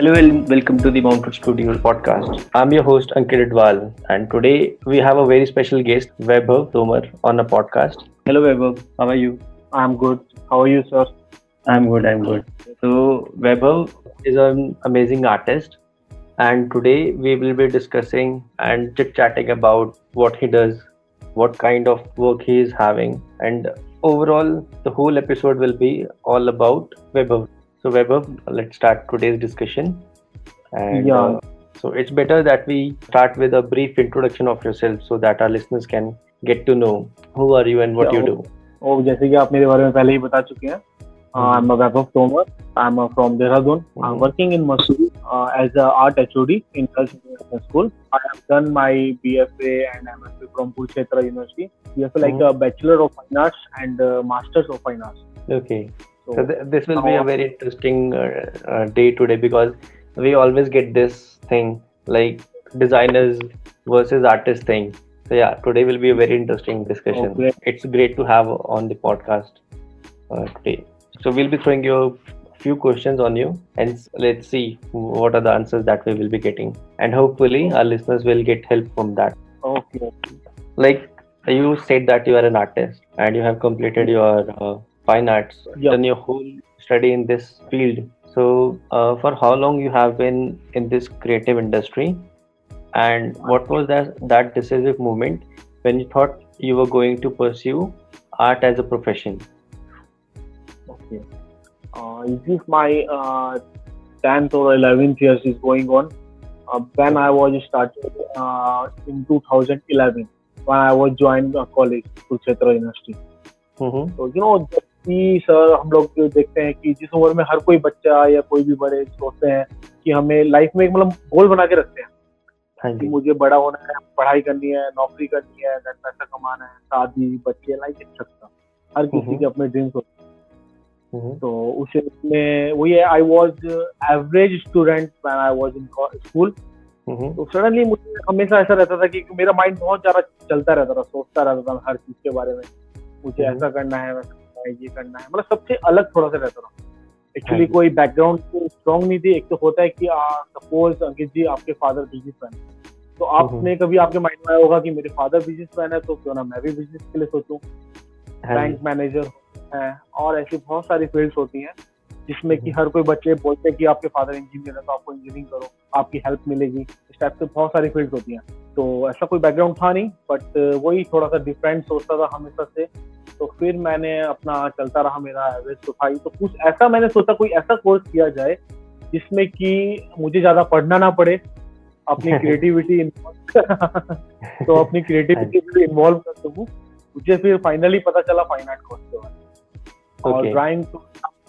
Hello and welcome to the Mount Mountain Studios podcast. I'm your host Ankit Adwal, and today we have a very special guest, Vaibhav Tomar, on a podcast. Hello Vaibhav, how are you? I'm good. How are you, sir? I'm good, I'm good. So, Vaibhav is an amazing artist, and today we will be discussing and chit chatting about what he does, what kind of work he is having, and overall, the whole episode will be all about Vaibhav. So, Vaibhav, let's start today's discussion. And Yeah. uh, so, it's better that we start with a brief introduction of yourself so that our listeners can get to know who are you and what Yeah, you do. और जैसे कि आप मेरे बारे में पहले ही बता चुके हैं I am Vaibhav Tomar I am from Dehradun I am Mhm. Working in Mussoorie as a art HOD in girls international school I have done my BFA and MSc from Kurukshetra university BFA like Mhm. A bachelor of fine arts and masters of fine arts Okay. So, So th- this will be a very interesting uh, uh, day today because we always get this thing like designers versus artists thing. So yeah, today will be a very interesting discussion. It's great to have on the podcast uh, today. So we'll be throwing you a few questions on you and let's see what are the answers that we will be getting and hopefully our listeners will get help from that. Okay Like you said that you are an artist and you have completed your uh, fine arts, yeah. done your whole study in this field. So, uh, for how long you have been in this creative industry, and what was that that decisive moment when you thought you were going to pursue art as a profession? Okay, uh, if my uh, 10th or 11th years is going on, uh, when I was started uh, in 2011 when I was joined a college, Kurukshetra University. Mm-hmm. So you know, भी sir हम लोग देखते हैं कि जिस उम्र में हर कोई बच्चा या कोई भी बड़े सोचते हैं कि हमें लाइफ में एक मतलब गोल बना के रखते हैं हाँ कि मुझे बड़ा होना है पढ़ाई करनी है नौकरी करनी है घर पैसा कमाना है शादी बच्चे लाइक एक्सेट्रा हर किसी हम्म। के अपने ड्रीम्स होते हैं Mhm. तो उस में वही है I was average student I was in school. तो सडनली मुझे हमेशा ऐसा रहता था कि मेरा माइंड बहुत ज़्यादा चलता रहता था सोचता रहता था हर चीज़ के बारे में मुझे हम्म। ऐसा करना है वैसा करना है ये करना है। मतलब सबसे अलग थोड़ा सा रहता था। एक्चुअली हाँ कोई बैकग्राउंड स्ट्रॉन्ग नहीं थी। एक तो होता है कि सपोज़ अंकित जी आपके फादर बिजनेसमैन तो हम्म। आपने कभी आपके माइंड में आया होगा कि मेरे फादर बिजनेसमैन है तो क्यों ना मैं भी बिज़नेस के लिए सोचूं? हाँ बैंक मैनेजर है और ऐसी बहुत सारी फील्ड्स होती हैं जिसमें कि हम्म। हर कोई बच्चे बोलते हैं कि आपके फादर इंजीनियर है तो आपको इंजीनियरिंग करो आपकी हेल्प मिलेगी। इस टाइप से बहुत सारी फील्ड्स होती हैं। तो ऐसा कोई बैकग्राउंड था नहीं बट वही थोड़ा सा डिफरेंट सोचता था हमेशा से। तो फिर मैंने अपना चलता रहा मेरा एवरेज प्रोफ़ाइल तो कुछ ऐसा मैंने सोचा कोई ऐसा कोर्स किया जाए जिसमें कि मुझे ज़्यादा पढ़ना ना पड़े अपनी क्रिएटिविटी तो अपनी क्रिएटिविटी इन्वॉल्व कर सकूँ। मुझे फिर फाइनली पता चला फाइन आर्ट कोर्स के बारे में। और. ड्राइंग तो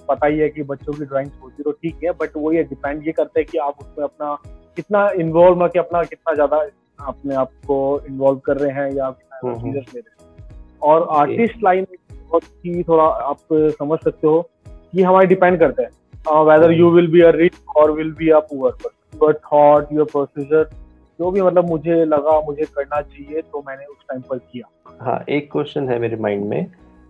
पता ही है कि बच्चों की ड्राइंग होती तो ठीक है बट वो ये डिपेंड ये करता है कि आप उसमें अपना कितना इन्वॉल्व कि अपना कितना ज़्यादा अपने आप को इन्वॉल्व कर रहे हैं या हम्म, सीरियस ले रहे हैं। और आर्टिस्ट लाइन बहुत ही थोड़ा आप समझ सकते हो ये हमारे डिपेंड करता है। Whether you will be a rich or will be a poor your thought your procedure जो भी मतलब मुझे लगा मुझे करना चाहिए तो मैंने उस टाइम पर किया। हाँ एक क्वेश्चन है मेरे माइंड में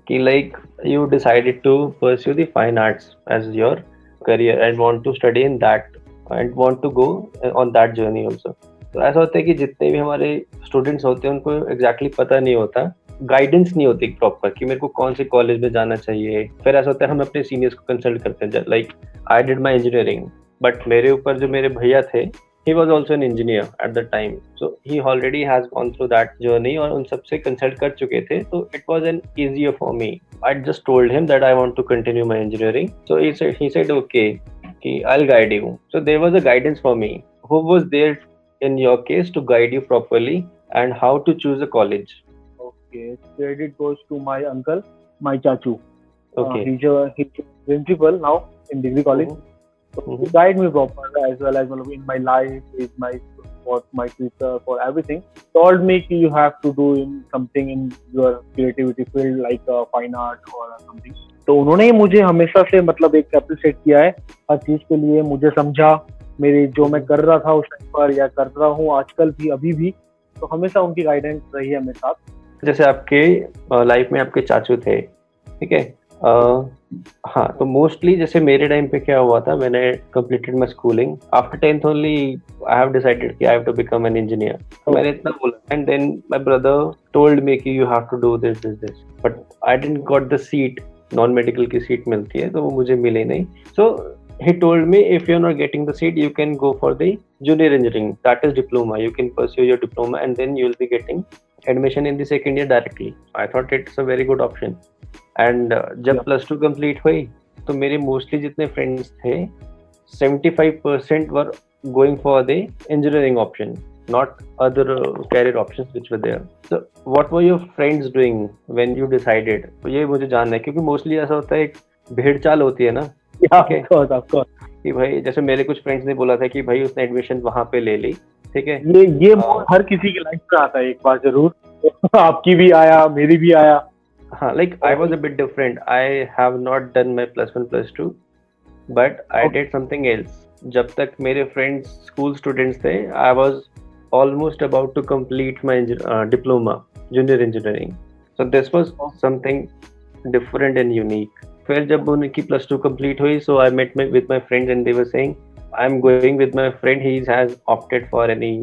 कि like you decided to pursue the fine arts as your career and want to study in that and want to go on that journey also तो ऐसा होता है कि जितने भी हमारे स्टूडेंट्स होते हैं उनको एग्जैक्टली exactly पता नहीं होता गाइडेंस नहीं होती प्रॉपर कि मेरे को कौन से कॉलेज में जाना चाहिए। फिर ऐसा होता है, हम अपने सीनियर्स को कंसल्ट करते हैं like I did my engineering but मेरे ऊपर जो मेरे भैया थे he was also an engineer at the time so he already has gone through that journey और उन सबसे कंसल्ट कर चुके थे तो it was an easy for me I just told him that I want to continue my engineering so he said okay की I'll guide you so there was a guidance for me who was there in your case to guide you properly and how to choose a college Okay, credit goes to my uncle, my chachu. okay Uh, he's a he's a principal now in degree college. mm-hmm. So mm-hmm. he Mhm. guide me proper as well as in my life, is my for my future, for everything. Told me you have to do in something in your creativity field like uh, fine art or something. तो उन्होंने ही मुझे हमेशा से मतलब एक appreciate किया है हर चीज़ के लिए मुझे समझा मेरी जो मैं कर रहा था उस टाइम पर या कर रहा हूँ आजकल भी अभी भी तो हमेशा उनकी गाइडेंस रही है मेरे साथ जैसे आपके लाइफ में आपके चाचू थे, ठीक है? हाँ तो मोस्टली जैसे मेरे टाइम पे क्या हुआ था, मैंने completed my schooling after tenth only I have decided कि I have to become an engineer तो मैंने इतना बोला and then my brother told me कि you have to do this this this but I didn't got the seat non medical की seat मिलती है तो वो मुझे मिले नहीं. So he told me, if you're not getting the seat, you can go for the junior engineering. That is diploma. You can pursue your diploma and then you'll be getting admission in the second year directly i thought it's a very good option and uh, जब plus two complete हुई तो मेरे mostly जितने friends थे 75% वर going for the engineering option not other uh, career options which were there so what were your friends doing when you decided तो ये मुझे जानना है क्योंकि मोस्टली ऐसा होता है एक भेड़ चाल होती है ना कि भाई जैसे मेरे कुछ फ्रेंड्स ने बोला था कि भाई उसने एडमिशन वहाँ पे ले ली ठीक है? ये ये uh, हर किसी की लाइफ में आता है एक बार ज़रूर। आपकी भी आया मेरी भी आया। हाँ like I was a bit different I have not done my plus one plus two but I did something else जब तक मेरे फ्रेंड्स स्कूल स्टूडेंट्स थे I was almost about to complete my diploma junior engineering so this was something different and unique फिर जब उनकी plus two complete हुई so I met with my friends and they were saying am going with my friend he has opted for any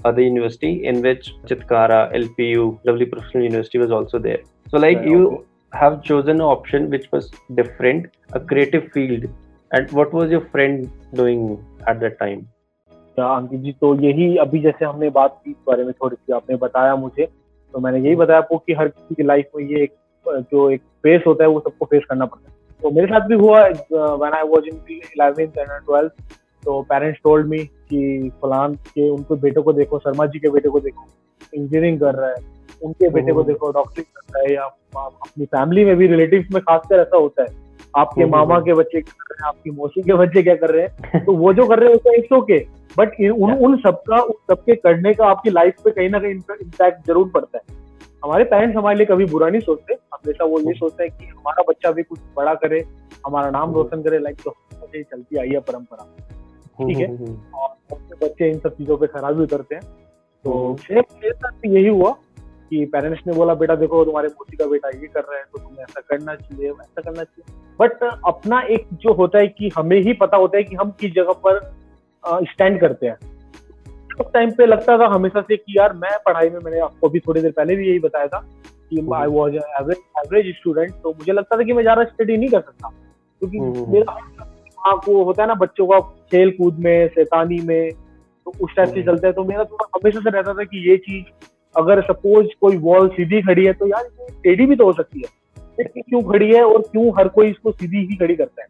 other university in which Chitkara, LPU, Lovely Professional University was also there. So like yeah, you okay. have chosen an option which was different, a creative field. And what was your friend doing at that time? Ankit ji तो यही अभी जैसे हमने बात की इस बारे में थोड़ी सी आपने बताया मुझे तो मैंने यही बताया आपको कि हर किसी की लाइफ में ये एक जो एक फेस होता है वो सबको फेस करना पड़ता है तो मेरे साथ भी हुआ when I was in eleventh and twelfth तो पेरेंट्स टोल्ड मी कि फलान के उनके बेटे को देखो शर्मा जी के बेटे को देखो इंजीनियरिंग कर रहा है उनके बेटे को देखो डॉक्टरिंग कर रहा है या अपनी फैमिली में भी रिलेटिव्स में खासकर ऐसा होता है। आपके मामा के बच्चे क्या कर रहे हैं आपकी मौसी के बच्चे क्या कर रहे हैं? तो वो जो कर रहे हैं इट्स ओके बट उन उन सबका उन सबके करने का आपकी लाइफ पे कहीं ना कहीं इम्पैक्ट ज़रूर पड़ता है। हमारे पेरेंट्स हमारे लिए कभी बुरा नहीं सोचते हमेशा वो ये सोचते हैं कि हमारा बच्चा भी कुछ बड़ा करे हमारा नाम। रोशन करे लाइक तो चलती आई है परंपरा। ठीक है? हम्म, हम्म, और बच्चे इन सब चीज़ों पे खराब भी उतरते हैं। तो मेरे साथ यही हुआ कि पेरेंट्स ने बोला बेटा देखो तुम्हारे मोदी का बेटा ये कर रहा है तो तुम्हें ऐसा करना चाहिए ऐसा करना चाहिए। बट अपना एक जो होता है कि हमें ही पता होता है कि हम किस जगह पर स्टैंड करते हैं। उस टाइम पे लगता था हमेशा से कि यार मैं पढ़ाई में मैंने आपको भी थोड़ी देर पहले भी यही बताया था कि I was average average student तो मुझे लगता था कि मैं ज़्यादा स्टडी नहीं कर सकता। क्योंकि हम्म, हम्म। मेरा दिमाग वो होता है ना बच्चों का खेल कूद में शैतानी में तो उस टाइप से हम्म। चलता है तो मेरा थोड़ा हमेशा से रहता था कि ये चीज़ अगर सपोज़ कोई वॉल सीधी खड़ी है तो यार टेढ़ी भी तो हो सकती है। क्यों खड़ी है और क्यों हर कोई इसको सीधी ही खड़ी करता है?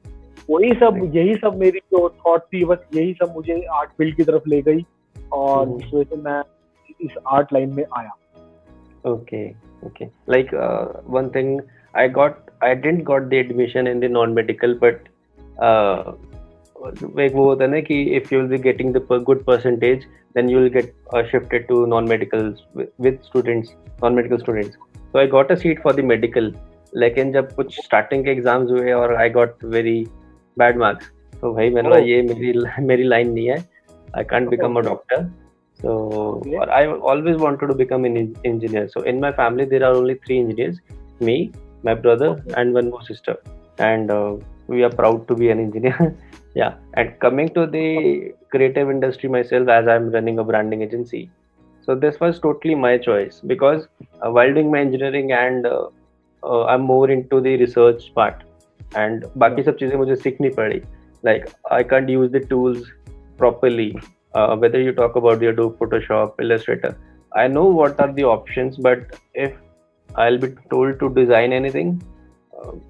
वही सब यही सब मेरी जो थॉट थी बस यही सब मुझे आर्ट फ़ील्ड की तरफ़ ले गई और इस वजह से मैं इस आर्ट लाइन में आया। Okay okay like one thing I got I didn't got the admission in the non medical but एक वो होता है ना कि if you will be getting the good percentage then you will get shifted to non medical with students non medical students तो I got a seat for the medical लेकिन जब कुछ स्टार्टिंग के एग्ज़ाम्स हुए और I got very bad marks तो भाई मैंने oh. ये मेरी मेरी लाइन नहीं है. I can't become a doctor so I always wanted to become an engineer so in my family there are only three engineers me my brother and one more sister and we are proud to be an engineer. yeah. And coming to the creative industry myself, as I'm running a branding agency. So this was totally my choice because uh, while doing my engineering and uh, uh, I'm more into the research part and बाकी सब चीजें मुझे सीखनी पड़ी like I can't use the tools properly uh, whether you talk about your Adobe Photoshop, Illustrator. I know what are the options, but if I'll be told to design anything, uh,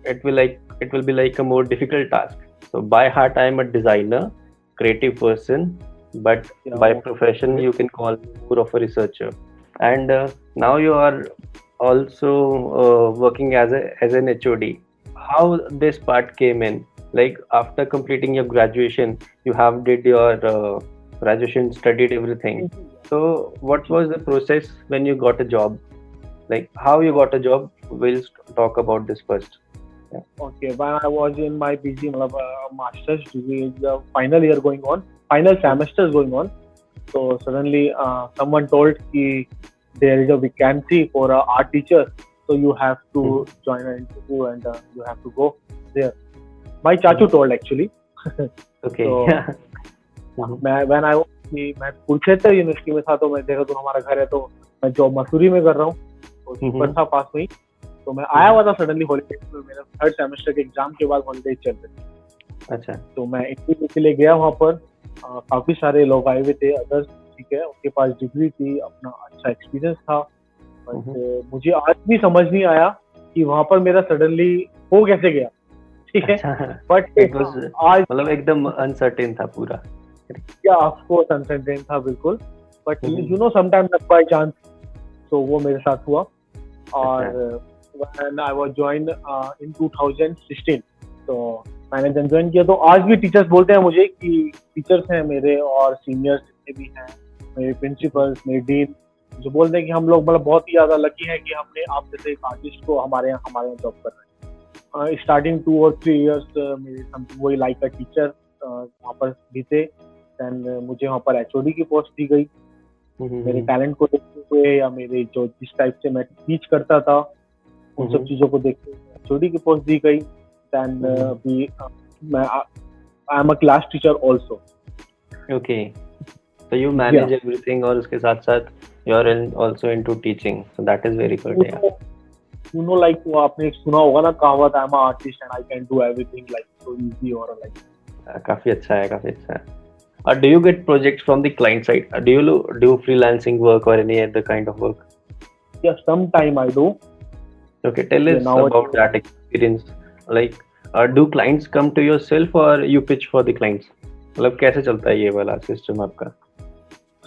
it will like it will be like a more difficult task. So by heart, I am a designer, creative person, but yeah. by profession, you can call me more of a researcher. And uh, now you are also uh, working as a as an HOD. How this part came in? like after completing your graduation you have did your uh, graduation studied everything so what was the process when you got a job like how you got a job we'll talk about this first. Okay when i was in my pg uh, master's degree the final year going on final semester going on so suddenly uh, someone told me there is a vacancy for a art teacher so you have to mm-hmm. join an interview and uh, you have to go there. There my चाचू told actually okay मैं when I कि मैं Kurukshetra university में था तो मैं देखा तो हमारा घर है तो मैं जॉब मसूरी में कर रहा हूँ तो हम्म। था पास में ही तो मैं आया हुआ था सडनली हॉलीडे में मेरा थर्ड सेमेस्टर के एग्ज़ाम के बाद हॉलीडे चल रहे थे। अच्छा। तो मैं इंटरव्यू के लिए गया वहाँ पर। काफ़ी सारे लोग आए हुए थे अदर्स ठीक है उनके पास डिग्री थी अपना अच्छा एक्सपीरियंस था। But hmm. मुझे आज भी समझ नहीं आया कि वहाँ पर मेरा सडनली हो कैसे गया ठीक है? अच्छा। बट आज मतलब एकदम अनसर्टेन था पूरा। क्या आपको अनसर्टेन था बिल्कुल। But hmm. You know sometime by chance तो वो मेरे साथ हुआ। और when I was joined uh, in 2016 तो मैंने जब ज्वाइन किया तो आज भी टीचर्स बोलते हैं मुझे कि टीचर्स हैं मेरे और सीनियर्स जितने भी हैं मेरे प्रिंसिपल्स मेरे डीन जो बोलते हैं कि हम लोग मतलब बहुत ही ज़्यादा लकी हैं कि हमने आप जैसे एक आर्टिस्ट को हमारे यहाँ हमारे यहाँ जॉब कर रहे हैं। Starting two or three years मेरे समथिंग वही लाइक अ टीचर वहाँ पर भी थे। देन मुझे वहाँ पर एचओडी की पोस्ट दी गई। हम्म, मेरे टैलेंट को देखते हुए या मेरे जो जिस टाइप से मैं टीच करता था उन सब हम्म। चीज़ों को देखते छोटी की पोस्ट दी गई। Then hmm. uh, अभी uh, मैं I am a class teacher also okay so you manage everything और उसके साथ-साथ you are also into teaching so that is very good या यू नो लाइक वो आपने सुना होगा ना कहावत I am a artist and I can do everything like so easy और लाइक uh, काफ़ी अच्छा है काफ़ी अच्छा है। Uh, do you get projects from the client side? Uh, do you do freelancing work or any other kind of work? Yeah, sometime I. okay tell Yeah, us it- about that experience. Like uh, do clients come to yourself or you pitch for the clients? मतलब कैसे चलता है ये वाला system आपका?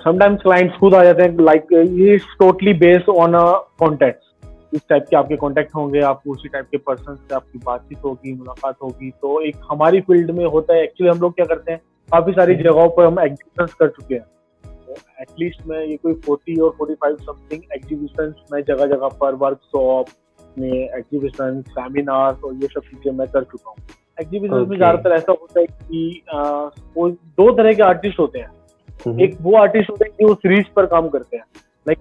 Sometimes clients खुद आ जाते हैं लाइक ये totally based on a contact इस टाइप के आपके कॉन्टेक्ट होंगे आप उसी टाइप के पर्सन से आपकी बातचीत होगी मुलाकात होगी। तो एक हमारी फ़ील्ड में होता है एक्चुअली हम लोग क्या करते हैं काफ़ी सारी जगहों पर हम एग्जीबिशन कर चुके हैं। एटलीस्ट मैं ये कोई फोर्टी और फोर्टी फाइव समथिंग एग्जीबिशन मैं जगह जगह पर वर्कशॉप में एग्जीबिशन सेमिनार और ये सब चीज़ें मैं कर चुका हूँ। Exhibition okay. में ज़्यादातर ऐसा होता है कि अ, वो दो तरह के आर्टिस्ट होते हैं। हम्म, एक वो आर्टिस्ट होते हैं जो सीरीज़ पर काम करते हैं। लाइक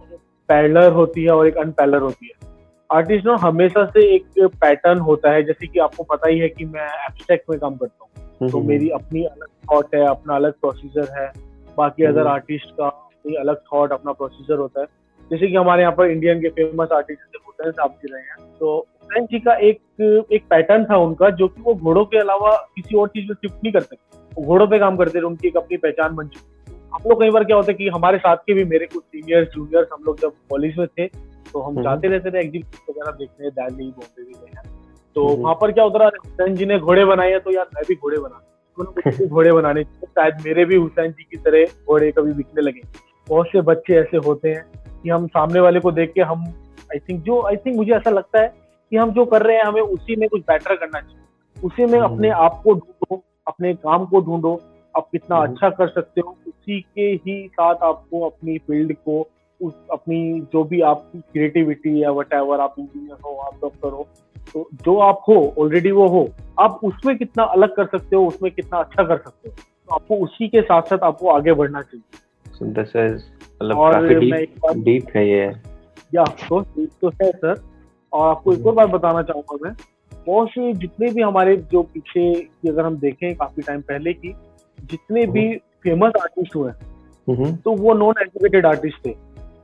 पैरलर होती है और एक अनपैरलर होती है। आर्टिस्ट ना हमेशा से एक पैटर्न होता है जैसे कि आपको पता ही है कि मैं एब्स्ट्रैक्ट में काम करता हूँ। हम्म, तो मेरी अपनी अलग थॉट है अपना अलग प्रोसीजर है। बाकी अदर हम्म। आर्टिस्ट का अपनी अलग थॉट अपना प्रोसीजर होता है। जैसे कि हमारे यहाँ पर इंडियन के फ़ेमस आर्टिस्ट हुसैन साहब जी रहे हैं तो हुसैन जी का एक एक पैटर्न था उनका जो कि वो घोड़ों के अलावा किसी और चीज़ में शिफ्ट नहीं कर सकते घोड़ों पे काम करते थे उनकी एक अपनी पहचान बन चुकी थी। हम लोग कई बार क्या होता है कि हमारे साथ के भी मेरे कुछ सीनियर्स जूनियर्स हम लोग जब कॉलेज में थे तो हम हम्म। जाते रहते थे एग्जीबिशन वगैरह देखने दिल्ली बॉम्बे भी गए तो हम्म। वहाँ पर क्या होता रहा हुसैन जी ने घोड़े बनाए हैं तो यार मैं भी घोड़े बना तो घोड़े बनाने चाहिए शायद मेरे भी हुसैन जी की तरह घोड़े कभी बिकने लगे बहुत से बच्चे ऐसे होते हैं कि हम सामने वाले को देख के हम आई थिंक जो आई थिंक मुझे ऐसा लगता है कि हम जो कर रहे हैं हमें उसी में कुछ बेटर करना चाहिए उसी में हम्म। अपने आप को ढूंढो अपने काम को ढूंढो आप कितना हम्म। अच्छा कर सकते हो उसी के ही साथ आपको अपनी फ़ील्ड को उस अपनी जो भी आपकी क्रिएटिविटी या वट आप इंजीनियर हो आप डॉक्टर हो तो जो आप हो ऑलरेडी वो हो आप उसमें कितना अलग कर सकते हो उसमें कितना अच्छा कर सकते हो तो आपको उसी के साथ साथ आपको आगे बढ़ना चाहिए so मतलब और डीप है ये या तो तो है सर और आपको एक और बात बताना चाहूँगा मैं। बहुत से जितने भी हमारे जो पीछे की अगर हम देखें काफ़ी टाइम पहले की जितने भी फ़ेमस आर्टिस्ट हुए हम्म, तो वो नॉन एजुकेटेड आर्टिस्ट थे।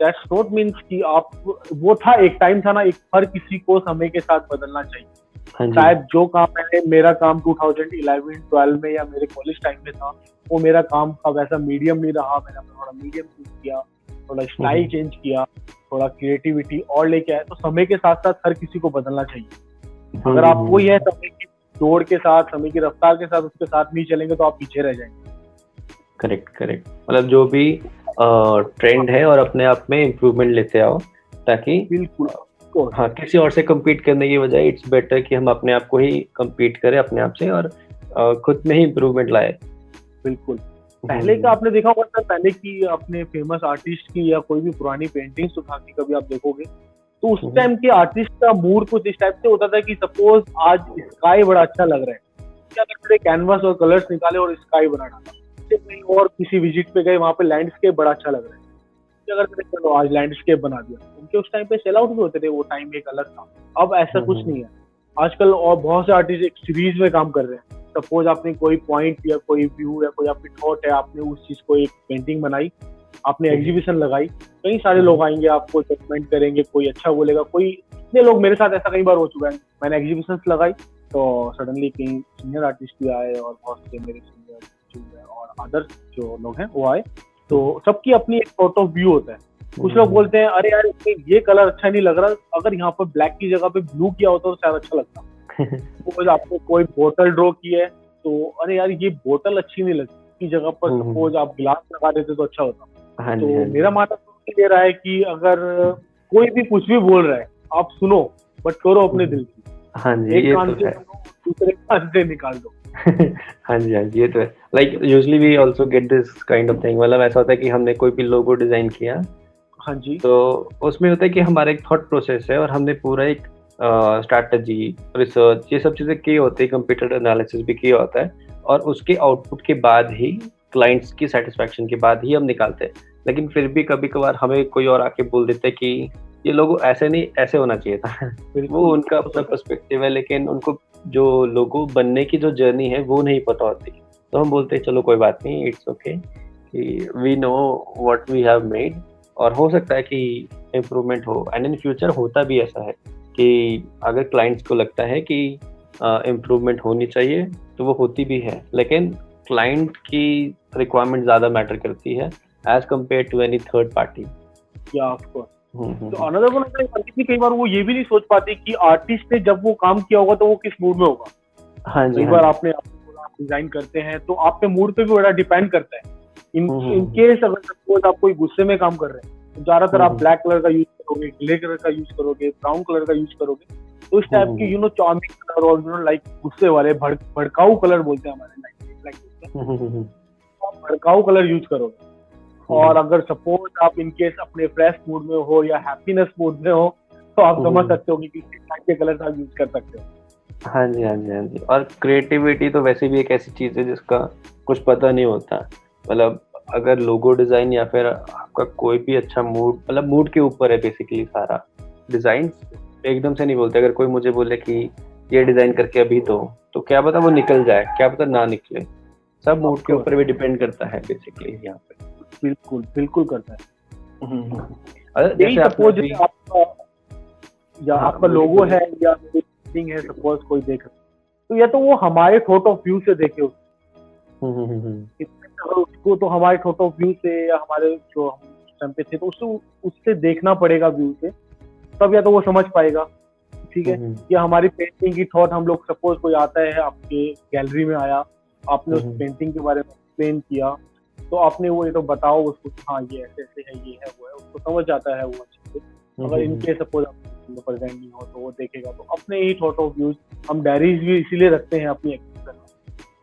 दैट्स नॉट मीन्स कि आप वो था एक टाइम था ना एक हर किसी को समय के साथ बदलना चाहिए। हाँ शायद जो काम मैंने मेरा काम 2011 12 में या मेरे कॉलेज टाइम में था वो मेरा काम का वैसा मीडियम नहीं रहा मैंने अपना थोड़ा मीडियम चूज़ किया। थोड़ा स्टाइल हम्म। चेंज किया थोड़ा क्रिएटिविटी और लेके आया तो समय के साथ साथ हर किसी को बदलना चाहिए। अगर आप हम्म, वही है समय की दौड़ के साथ समय की रफ्तार के साथ उसके साथ नहीं चलेंगे तो आप पीछे रह जाएँगे। करेक्ट करेक्ट मतलब जो भी ट्रेंड है और अपने आप में इम्प्रूवमेंट लेते आओ ताकि बिल्कुल हाँ किसी और से कम्पीट करने की बजाय इट्स बेटर कि हम अपने आप को ही कम्पीट करें अपने आप से और खुद में ही इम्प्रूवमेंट लाए। बिल्कुल। पहले का आपने देखा होगा सर पहले की अपने फ़ेमस आर्टिस्ट की या कोई भी पुरानी पेंटिंग्स उठा के कभी आप देखोगे। तो उस। टाइम के आर्टिस्ट का मूड कुछ इस टाइप से होता था कि सपोज़ आज स्काई बड़ा अच्छा लग रहा है। क्या करते कैनवस और कलर्स निकाले और स्काई बना डाला। कहीं और किसी विज़िट पे गए वहाँ पे लैंडस्केप बड़ा अच्छा लग रहा है। क्या करते चलो आज लैंडस्केप बना दिया उनके उस टाइम पे सेल आउट भी होते थे वो टाइम एक अलग था। अब ऐसा हम्म, कुछ हम्म। नहीं है। आजकल और बहुत से आर्टिस्ट एक सीरीज़ में काम कर रहे हैं। सपोज़ आपने कोई पॉइंट या कोई व्यू या कोई आपकी थॉट है आपने उस चीज़ को एक पेंटिंग बनाई आपने एग्जीबिशन हम्म। लगाई कई सारे लोग आएँगे आपको जजमेंट करेंगे कोई अच्छा बोलेगा कोई इतने लोग मेरे साथ ऐसा कई बार हो चुका है। मैंने एग्जीबिशन लगाई तो सडनली कई सीनियर आर्टिस्ट भी आए और बहुत से मेरे सीनियर और अदर जो लोग हैं वो आए। तो सबकी अपनी एक पॉइंट ऑफ़ व्यू होता है। कुछ लोग बोलते हैं अरे यार ये कलर अच्छा नहीं लग रहा। अगर यहाँ पर ब्लैक की जगह पे ब्लू किया होता तो शायद अच्छा लगता। सपोज़ आपने कोई बोतल ड्रॉ की है तो अरे यार ये बोतल अच्छी नहीं लगती की जगह पर सपोज़ आप गिलास लगा देते तो अच्छा होता। हाँ तो हाँ मेरा मानना तो ये रहा है कि अगर कोई भी कुछ भी बोल रहा है आप सुनो बट करो अपने दिल की। हाँ जी एक कान तो से दूसरे कान से निकाल दो। हाँ जी हाँ जी ये तो है। Like usually we also get this kind of thing मतलब ऐसा होता है कि हमने कोई भी लोगो डिज़ाइन किया हाँ जी। तो उसमें होता है कि हमारा एक थॉट प्रोसेस है और हमने पूरा एक स्ट्रैटेजी रिसर्च ये सब चीज़ें की होती है कंप्यूटर एनालिसिस भी किया होता है और उसके आउटपुट के बाद ही क्लाइंट्स की सेटिस्फेक्शन के बाद ही हम निकालते हैं। लेकिन फिर भी कभी कभार हमें कोई और आके बोल देते हैं कि ये लोगो ऐसे नहीं ऐसे होना चाहिए था। फिर वो उनका अपना पर्सपेक्टिव है लेकिन उनको जो लोगों बनने की जो जर्नी है वो नहीं पता होती। तो हम बोलते हैं चलो कोई बात नहीं इट्स ओके कि we know what we have made और हो सकता है कि इम्प्रूवमेंट हो। एंड इन फ्यूचर होता भी ऐसा है। कि अगर क्लाइंट्स को लगता है कि इम्प्रूवमेंट होनी चाहिए तो वो होती भी है। लेकिन क्लाइंट की रिक्वायरमेंट ज़्यादा मैटर करती है as compare to any third party तो अनदर वन कई बार वो ये भी नहीं सोच पाती कि आर्टिस्ट ने जब वो काम किया होगा तो वो किस मूड में होगा। हाँ जी कई हाँ बार आपने डिज़ाइन करते हैं तो आपके मूड पे भी बड़ा डिपेंड करता है। इन केस अगर सपोज़ आप कोई गुस्से में काम कर रहे हैं तो ज़्यादातर आप ब्लैक कलर का यूज़ करोगे ग्रे कलर का यूज़ करोगे ब्राउन कलर का यूज़ करोगे तो इस टाइप के यू नो चार्मिंग कलर और यू नो लाइक गुस्से वाले भड़काऊ कलर बोलते हैं हमारे लाइक भड़काऊ कलर यूज़ करोगे। और अगर सपोज़ आप इनकेस अपने फ्रेश मूड में हो या हैप्पीनेस मूड में हो तो आप समझ सकते हो कि किस टाइप के कलर आप यूज़ कर सकते हो। हाँ जी हाँ जी हाँ जी। और क्रिएटिविटी तो वैसे भी एक ऐसी चीज़ है जिसका कुछ पता नहीं होता। मतलब अगर लोगो डिज़ाइन या फिर आपका कोई भी अच्छा मूड मतलब मूड के ऊपर है बेसिकली सारा। डिज़ाइन एकदम से नहीं बोलते। अगर कोई मुझे बोले कि ये डिज़ाइन करके अभी तो तो क्या पता वो निकल जाए क्या पता ना निकले। सब मूड के ऊपर भी डिपेंड करता है बेसिकली यहाँ पे। बिल्कुल बिल्कुल करता है। हम्म, हम्म। जैसे सपोज़ आपका या हाँ, आपका लोगो है या है सपोज़ कोई देख तो या तो वो हमारे थॉट ऑफ़ व्यू से देखे हम्म, उसको तो हमारे ऑफ़ व्यू से या हमारे जो हम पे थे तो उससे उससे देखना पड़ेगा व्यू से। तब या तो वो समझ पाएगा ठीक है? या हमारी पेंटिंग की थॉट हम लोग सपोज़ कोई आता है आपके गैलरी में आया आपने उस पेंटिंग के बारे में एक्सप्लेन किया तो आपने वो ये तो बताओ उसको हाँ ये ऐसे ऐसे है ये है वो है उसको समझ जाता है वो अच्छे से। अगर इनके सपोज़ आप प्रेजेंट नहीं हो तो वो देखेगा। तो अपने ही थॉट ऑफ़ व्यूज़ हम डायरीज भी इसीलिए रखते हैं अपनी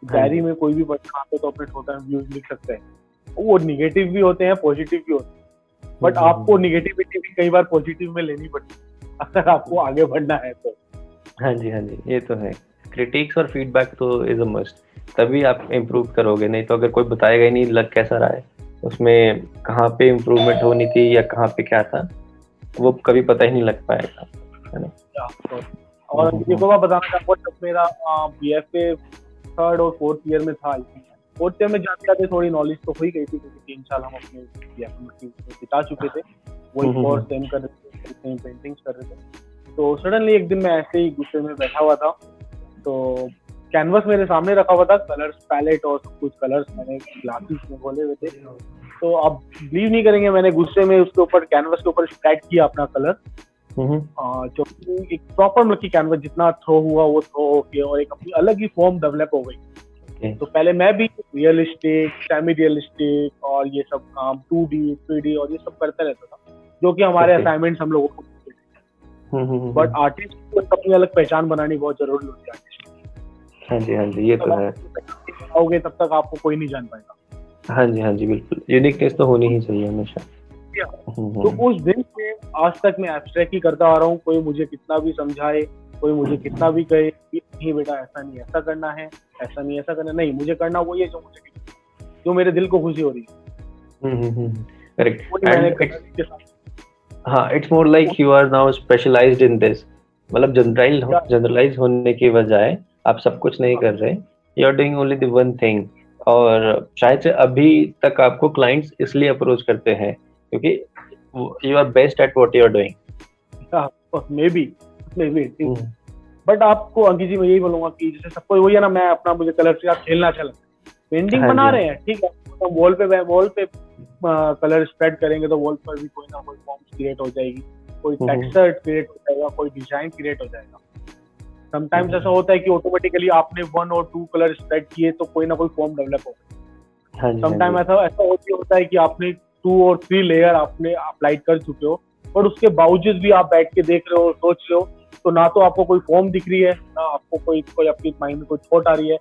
डायरी हाँ में कोई भी बच्चा आता है तो अपने ऑफ़ व्यूज़ लिख सकते हैं। वो निगेटिव भी होते हैं पॉजिटिव भी होते हैं। बट आपको निगेटिविटी भी कई बार पॉजिटिव में लेनी पड़ती है। अगर आपको आगे बढ़ना है तो। हाँ जी हाँ जी ये तो है। क्रिटिक्स और फीडबैक तो इज़ अ मस्ट तभी आप इम्प्रूव करोगे। नहीं तो अगर कोई बताएगा ही नहीं लग कैसा रहा है? उसमें कहाँ पे इम्प्रूवमेंट होनी थी या कहाँ पे क्या था वो कभी पता ही नहीं लग पाएगा। है ना? और ये को मैं बताना चाहूँगा। जब मेरा बी एफ़ ए थर्ड और फोर्थ ईयर में था आई फोर्थ ईयर में जाते जाते थोड़ी नॉलेज तो हो ही गई थी क्योंकि तीन साल हम अपने बिता चुके थे। वही कोर्स सेम कर रहे थे सेम पेंटिंग्स कर रहे थे। तो सडनली एक दिन मैं ऐसे ही गुस्से में बैठा हुआ था। तो कैनवस मेरे सामने रखा हुआ था कलर्स पैलेट और कुछ कलर्स मैंने ग्लासेस में बोले हुए थे। तो आप बिलीव नहीं करेंगे मैंने गुस्से में उसके ऊपर कैनवस के ऊपर स्प्रेड किया अपना कलर जो एक प्रॉपर मतलब की कैनवस जितना थ्रो हुआ वो थ्रो हो गया और एक अपनी अलग ही फॉर्म डेवलप हो गई। तो पहले मैं भी रियलिस्टिक सेमी रियलिस्टिक और ये सब काम टू डी थ्री डी और ये सब करता रहता था जो कि हमारे असाइनमेंट्स हम लोगों को बट आर्टिस्ट को अपनी अलग पहचान बनानी बहुत ज़रूरी होती है हाँ जी हाँ जी ये तो है। आओगे तब तक आपको कोई नहीं जान पाएगा। हाँ जी हाँ जी बिल्कुल। यूनिकनेस तो होनी ही चाहिए हमेशा। हम्म, तो। उस दिन से आज तक मैं एब्स्ट्रैक्ट ही करता आ रहा हूँ कोई मुझे कितना भी समझाए कोई मुझे कितना भी कहे कि नहीं बेटा ऐसा नहीं ऐसा करना है ऐसा नहीं ऐसा करना नहीं मुझे करना वही है जो मुझे जो मेरे दिल को खुशी हो रही है। हाँ। It's more like you are now specialized in this मतलब जनरलाइज जनरलाइज होने की बजाय आप सब कुछ नहीं कर रहे। You are doing only the one thing और शायद से अभी तक आपको क्लाइंट्स इसलिए अप्रोच करते हैं क्योंकि you are best at what you are doing maybe maybe but आपको अंकित जी मैं यही बोलूँगा कि जैसे सबको वही है ना मैं अपना मुझे कलर से आप खेलना अच्छा लगता है। पेंटिंग हाँ बना रहे हैं ठीक है तो वॉल पे वॉल पे कलर स्प्रेड करेंगे तो वॉल पर भी कोई ना कोई फॉर्म क्रिएट हो जाएगी। कोई टेक्सचर हम्म। क्रिएट हो जाएगा कोई डिज़ाइन क्रिएट हो जाएगा। समटाइम्स ऐसा होता है कि ऑटोमेटिकली आपने वन और टू कलर स्प्रेड किए तो कोई ना कोई फॉर्म डेवलप हो गया। समटाइम हाँ ऐसा ऐसा होता है कि आपने टू और थ्री लेयर आपने अप्लाइड कर चुके हो और उसके बावजूद भी आप बैठ के देख रहे हो सोच रहे हो तो ना तो आपको कोई फॉर्म दिख रही है ना आपको कोई कोई आपकी माइंड में कोई थॉट आ रही है।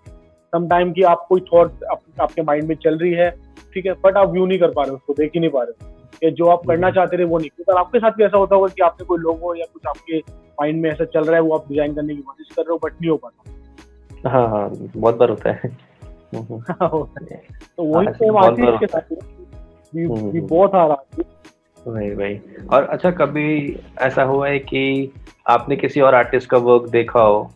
समटाइम की आप कोई थॉट आप, आपके माइंड में चल रही है ठीक है बट आप व्यू नहीं कर पा रहे उसको देख ही नहीं पा रहे कि जो आप करना चाहते थे वो नहीं पर आपके साथ भी ऐसा होता होगा कि आपने कोई लोगो या कुछ आपके माइंड में ऐसा चल रहा है वो आप डिज़ाइन करने की कोशिश कर रहे हो बट नहीं हो पाता हाँ हाँ बहुत बार होता है। तो वही सेम आर्टिस्ट के साथ भी बहुत आ रहा है वही वही। और अच्छा कभी ऐसा हुआ है कि आपने किसी और आर्टिस्ट का वर्क देखा हो?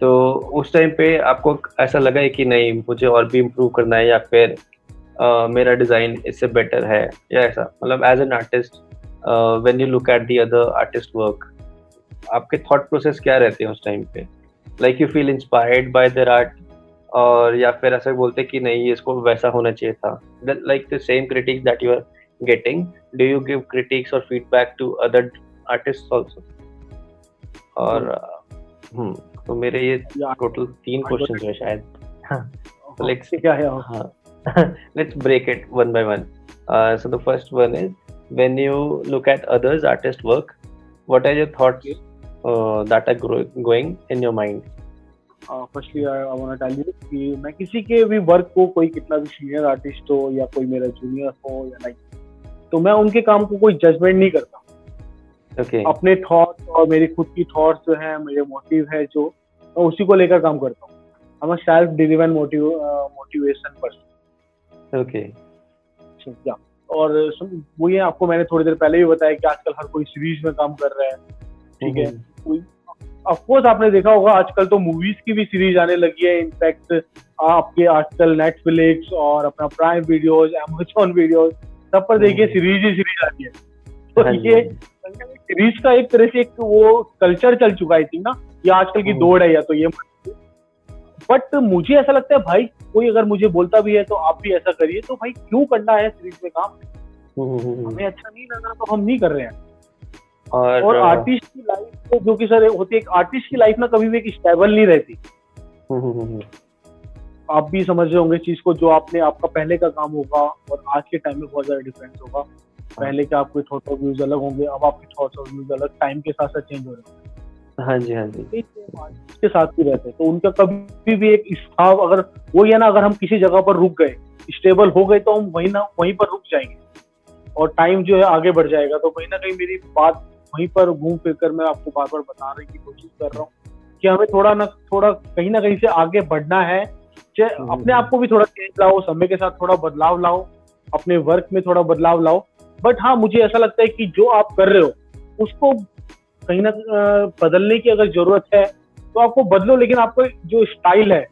तो उस टाइम पे आपको ऐसा लगा है कि नहीं मुझे और भी इम्प्रूव करना है या फिर uh, मेरा डिज़ाइन इससे बेटर है या ऐसा? मतलब as an artist when you look at the other artist work आपके थॉट प्रोसेस क्या रहते हैं उस टाइम पे? Like you feel inspired by their art और या फिर ऐसे बोलते कि नहीं इसको वैसा होना चाहिए था। Like the same critics that you are getting do you give critics और feedback to other artist also और हम्म तो मेरे ये टोटल तीन क्वेश्चन हैं शायद। लाइक सी क्या है let's break it one by one so the first one is when you look at others artist work what are your thoughts that are going in your mind firstly I want tell you कि मैं किसी के भी work को कोई कितना भी senior artist हो या कोई मेरा जूनियर हो या लाइक तो मैं उनके काम को कोई जजमेंट नहीं करता। Okay. अपने थॉट्स और मेरी खुद की थॉट्स जो है मेरे मोटिव है जो मैं उसी को लेकर काम करता हूँ। हम self डिलीवन motive motivation person okay या और वो ये आपको मैंने थोड़ी देर पहले भी बताया कि आजकल हर कोई सीरीज़ में काम कर रहा है। ठीक है? Of course hmm. आपने देखा होगा आजकल तो मूवीज़ की भी सीरीज़ आने लगी है. इनफैक्ट आपके आजकल नेटफ्लिक्स और अपना प्राइम वीडियोस एमेजोन वीडियोस सब पर देखिए सीरीज़ ही सीरीज़ आती है. तो हाँ ये सीरीज़ का एक तरह से एक वो कल्चर चल चुका है ना. ये आजकल की हाँ। दौड़ है या तो ये बट मुझे ऐसा लगता है भाई कोई अगर मुझे बोलता भी है तो आप भी ऐसा करिए. तो भाई क्यों करना है सीरीज़ में काम? हम्म, हमें अच्छा नहीं लगा तो हम नहीं कर रहे हैं. और, और आर्टिस्ट की लाइफ जो कि सर होती है आर्टिस्ट की लाइफ ना कभी भी एक स्टेबल नहीं रहती। हम्म, आप भी समझ रहे होंगे चीज़ को जो आपने आपका पहले का काम होगा और आज के टाइम में बहुत ज़्यादा डिफरेंस होगा। पहले के आपके थॉट और व्यूज़ अलग होंगे अब आपके थॉट्स और व्यूज़ अलग टाइम के साथ साथ चेंज हो रहे हैं हाँ जी। हाँ जी के साथ भी रहते हैं तो उनका कभी भी एक स्थाव अगर वो या ना अगर हम किसी जगह पर रुक गए स्टेबल हो गए तो हम वहीं ना वहीं पर रुक जाएँगे। और टाइम जो है आगे बढ़ जाएगा तो कहीं ना कहीं मेरी बात वहीं पर घूम फिर कर मैं आपको बार बार बताने की कोशिश कर रहा हूँ कि हमें थोड़ा ना थोड़ा कहीं ना कहीं से आगे बढ़ना है। हम्म, अपने आप को भी थोड़ा चेंज लाओ समय के साथ थोड़ा बदलाव लाओ अपने वर्क में थोड़ा बदलाव लाओ। बट हाँ मुझे ऐसा लगता है कि जो आप कर रहे हो उसको कहीं ना बदलने की अगर ज़रूरत है तो आपको बदलो लेकिन आपको जो स्टाइल है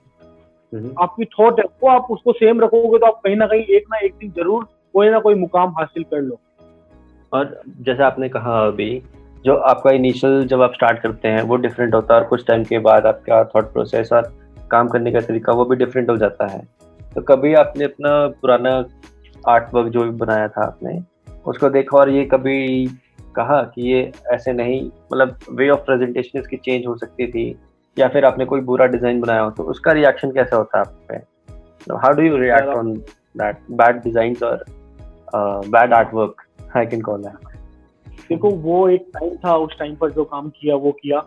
हम्म। आपकी थॉट है वो आप उसको सेम रखोगे तो आप कहीं ना कहीं एक ना एक दिन ज़रूर कोई ना कोई मुकाम हासिल कर लो। और जैसे आपने कहा अभी जो आपका इनिशियल जब आप स्टार्ट करते हैं वो डिफरेंट होता है और कुछ टाइम के बाद आपका थॉट प्रोसेस और काम करने का तरीका वो भी डिफरेंट हो जाता है। तो कभी आपने अपना पुराना आर्ट वर्क जो भी बनाया था आपने उसको देखा और ये कभी कहा कि ये ऐसे नहीं मतलब वे ऑफ़ प्रेजेंटेशन इसकी चेंज हो सकती थी या फिर आपने कोई बुरा डिज़ाइन बनाया हो तो उसका रिएक्शन कैसा होता है आप पे? How do you react on that bad design और bad art work I can call देखो वो एक टाइम था उस टाइम पर जो काम किया वो किया।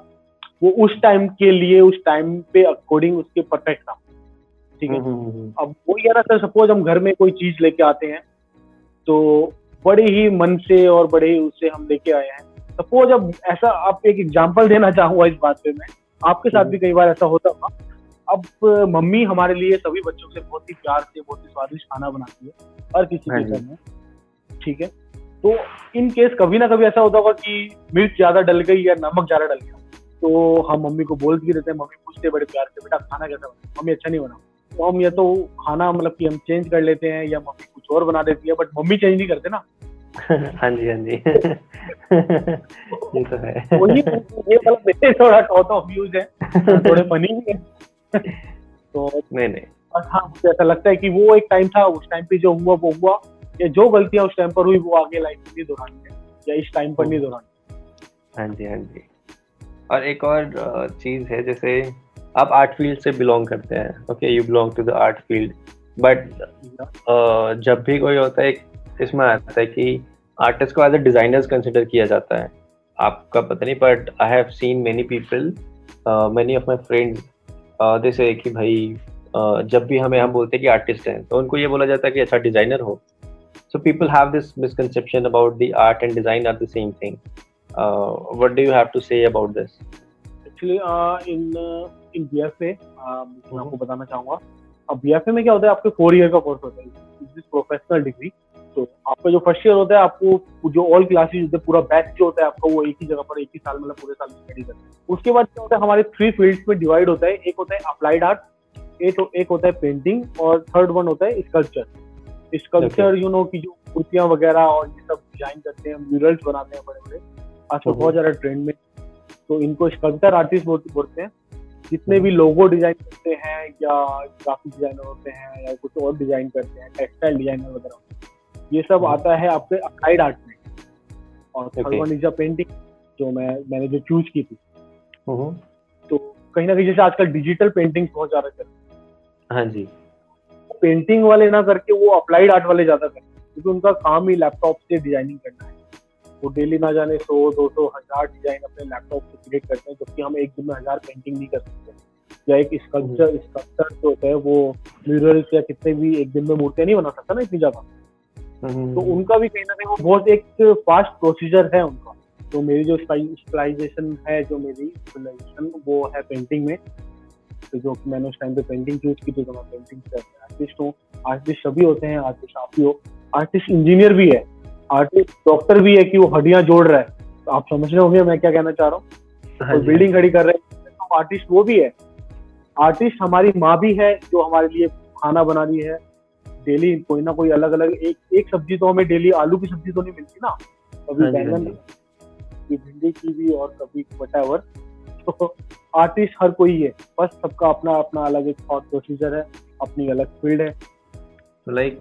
वो उस टाइम के लिए उस टाइम पे अकॉर्डिंग उसके परफेक्ट था। ठीक है? हम्म, हम्म, हम्म, अब वो यार अगर सपोज़ हम घर में कोई चीज़ लेके आते हैं तो बड़े ही मन से और बड़े ही उससे हम लेके आए हैं। सपोज़ अब ऐसा आप एक एग्ज़ाम्पल देना चाहूँगा इस बात पे मैं। आपके साथ भी कई बार ऐसा होता होगा। अब मम्मी हमारे लिए सभी बच्चों से बहुत ही प्यार से बहुत ही स्वादिष्ट खाना बनाती है हर किसी हाँ के घर में। ठीक है? तो इन केस कभी ना कभी ऐसा होता होगा कि मिर्च ज़्यादा डल गई या नमक ज़्यादा डल गया तो हम मम्मी को बोल भी देते हैं मम्मी पूछते बड़े प्यार से बेटा खाना कैसा बना? मम्मी अच्छा नहीं बना। तो हम या तो खाना मतलब कि हम चेंज कर लेते हैं या मम्मी कुछ और बना देती है बट मम्मी चेंज नहीं करते ना। हाँ जी हाँ जी। ये तो है। वही ये मतलब मेरे थोड़ा टॉट ऑफ़ व्यूज़ है थोड़े फनी भी है। तो नहीं नहीं। हाँ मुझे ऐसा लगता है कि वो एक टाइम था उस टाइम पे जो हुआ वो हुआ। या जो गलतियाँ उस टाइम पर हुई वो आगे लाइफ में नहीं दोहरानी है या इस टाइम पर नहीं दोहरानी हाँ। जी हाँ जी। और एक और चीज़ है जैसे आप आर्ट फ़ील्ड से बिलोंग करते हैं okay you belong to the art field but जब भी कोई होता है इसमें आता है कि आर्टिस्ट को एज अ डिजाइनर्स कंसिडर किया जाता है। आपका पता नहीं but I have seen many people many of my friends जैसे कि भाई uh, जब भी हमें हम बोलते हैं कि आर्टिस्ट हैं तो उनको ये बोला जाता है कि अच्छा डिज़ाइनर हो। So people have this misconception about the art and design are the same thing what do you have to say about this actually in in BFA मैं आपको बताना चाहूँगा अब बीएफए में क्या होता है आपके फोर ईयर का कोर्स होता है दिस प्रोफेशनल डिग्री तो आपका जो फ़र्स्ट ईयर होता है आपको जो ऑल क्लासेज होते हैं पूरा बैच जो होता है आपका वो एक ही जगह पर एक ही साल मतलब पूरे साल स्टडी करते हैं। उसके बाद क्या होता है हमारे थ्री फील्ड्स में डिवाइड होता है एक होता है अप्लाइड आर्ट एक एक होता है पेंटिंग और थर्ड वन होता है स्कल्पचर स्कल्पचर यू नो की जो कुर्तियाँ वगैरह और ये सब डिज़ाइन करते हैं म्यूरल्स बनाते हैं बड़े बड़े आजकल बहुत ज़्यादा ट्रेंड में। तो इनको स्कल्पचर आर्टिस्ट बोलते हैं। जितने भी लोगो डिज़ाइन करते हैं या ग्राफिक डिज़ाइनर होते हैं या कुछ और डिज़ाइन करते हैं टेक्सटाइल डिज़ाइनर वगैरह ये सब हम्म। आता है आपके अप्लाइड आर्ट में। और third one is a painting जो मैं मैंने जो चूज़ की थी। हम्म। तो कहीं ना कहीं जैसे आजकल डिजिटल पेंटिंग बहुत ज़्यादा चल हाँ जी। पेंटिंग वाले ना करके वो अप्लाइड आर्ट वाले ज़्यादा करते हैं क्योंकि उनका काम ही लैपटॉप से डिज़ाइनिंग करना है। वो डेली ना जाने सौ दो सौ हज़ार डिज़ाइन अपने लैपटॉप से क्रिएट करते हैं जबकि हम एक दिन में हज़ार पेंटिंग नहीं कर सकते। या एक स्कल्पचर स्कल्पचर जो होता है वो म्यूरल्स या कितने भी एक दिन में मूर्तियाँ नहीं बना सकता ना इतनी ज़्यादा। हम्म। तो उनका भी कहीं ना कहीं वो बहुत एक फास्ट प्रोसीजर है उनका। तो मेरी जो स्पेशलाइजेशन है जो मेरी स्पेशलाइजेशन वो है पेंटिंग में तो जो मैंने उस टाइम पे पेंटिंग चूज़ की थी तो मैं पेंटिंग आर्टिस्ट हूँ। आर्टिस्ट सभी होते हैं आर्टिस्ट आप ही। हो आर्टिस्ट इंजीनियर भी है आर्टिस्ट डॉक्टर भी है कि वो हड्डियाँ जोड़ रहा है। तो आप समझ रहे होंगे मैं क्या कहना चाह रहा हूँ। हाँ बिल्डिंग खड़ी कर रहे हैं तो आर्टिस्ट वो भी है। आर्टिस्ट हमारी माँ भी है जो हमारे लिए खाना बना रही है। डेली कोई ना कोई अलग अलग एक एक सब्ज़ी तो हमें डेली आलू की सब्ज़ी तो नहीं मिलती ना। कभी हाँ बैंगन हाँ कभी भिंडी की भी और कभी वट तो आर्टिस्ट हर कोई है बस सबका अपना अपना अलग एक थॉट प्रोसीजर है अपनी अलग फ़ील्ड है। लाइक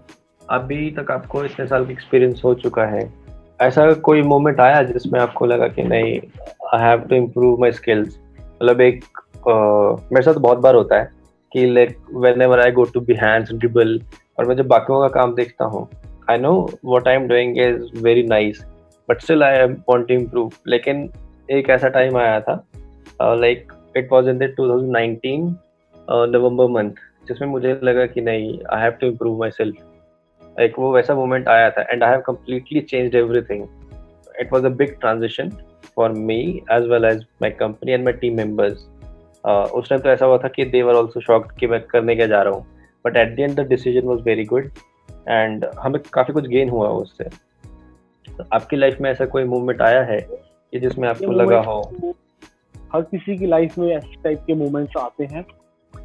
अभी तक आपको इतने साल का एक्सपीरियंस हो चुका है। ऐसा कोई मोमेंट आया जिसमें आपको लगा कि नहीं I have to improve my skills मतलब एक uh, मेरे साथ बहुत बार होता है कि like whenever I go to Behance Dribbble और मैं जब बाकियों का काम देखता हूँ I know what I am doing is very nice but still I am want to improve लेकिन एक ऐसा टाइम आया था like it was in the two thousand nineteen November month जिसमें मुझे लगा कि नहीं I have to improve myself एक वो वैसा मोमेंट आया था and I have completely changed everything it was a big transition for me as well as my company and my team members उस टाइम तो ऐसा हुआ था कि दे वर आल्सो शॉक्ड कि मैं करने क्या जा रहा हूँ. But at the end the decision was very good and हमें काफ़ी कुछ गेन हुआ उससे. आपकी लाइफ में ऐसा कोई मूवमेंट आया है कि जिसमें आपको लगा हो? हर किसी की लाइफ में ऐसे टाइप के मोमेंट्स आते हैं।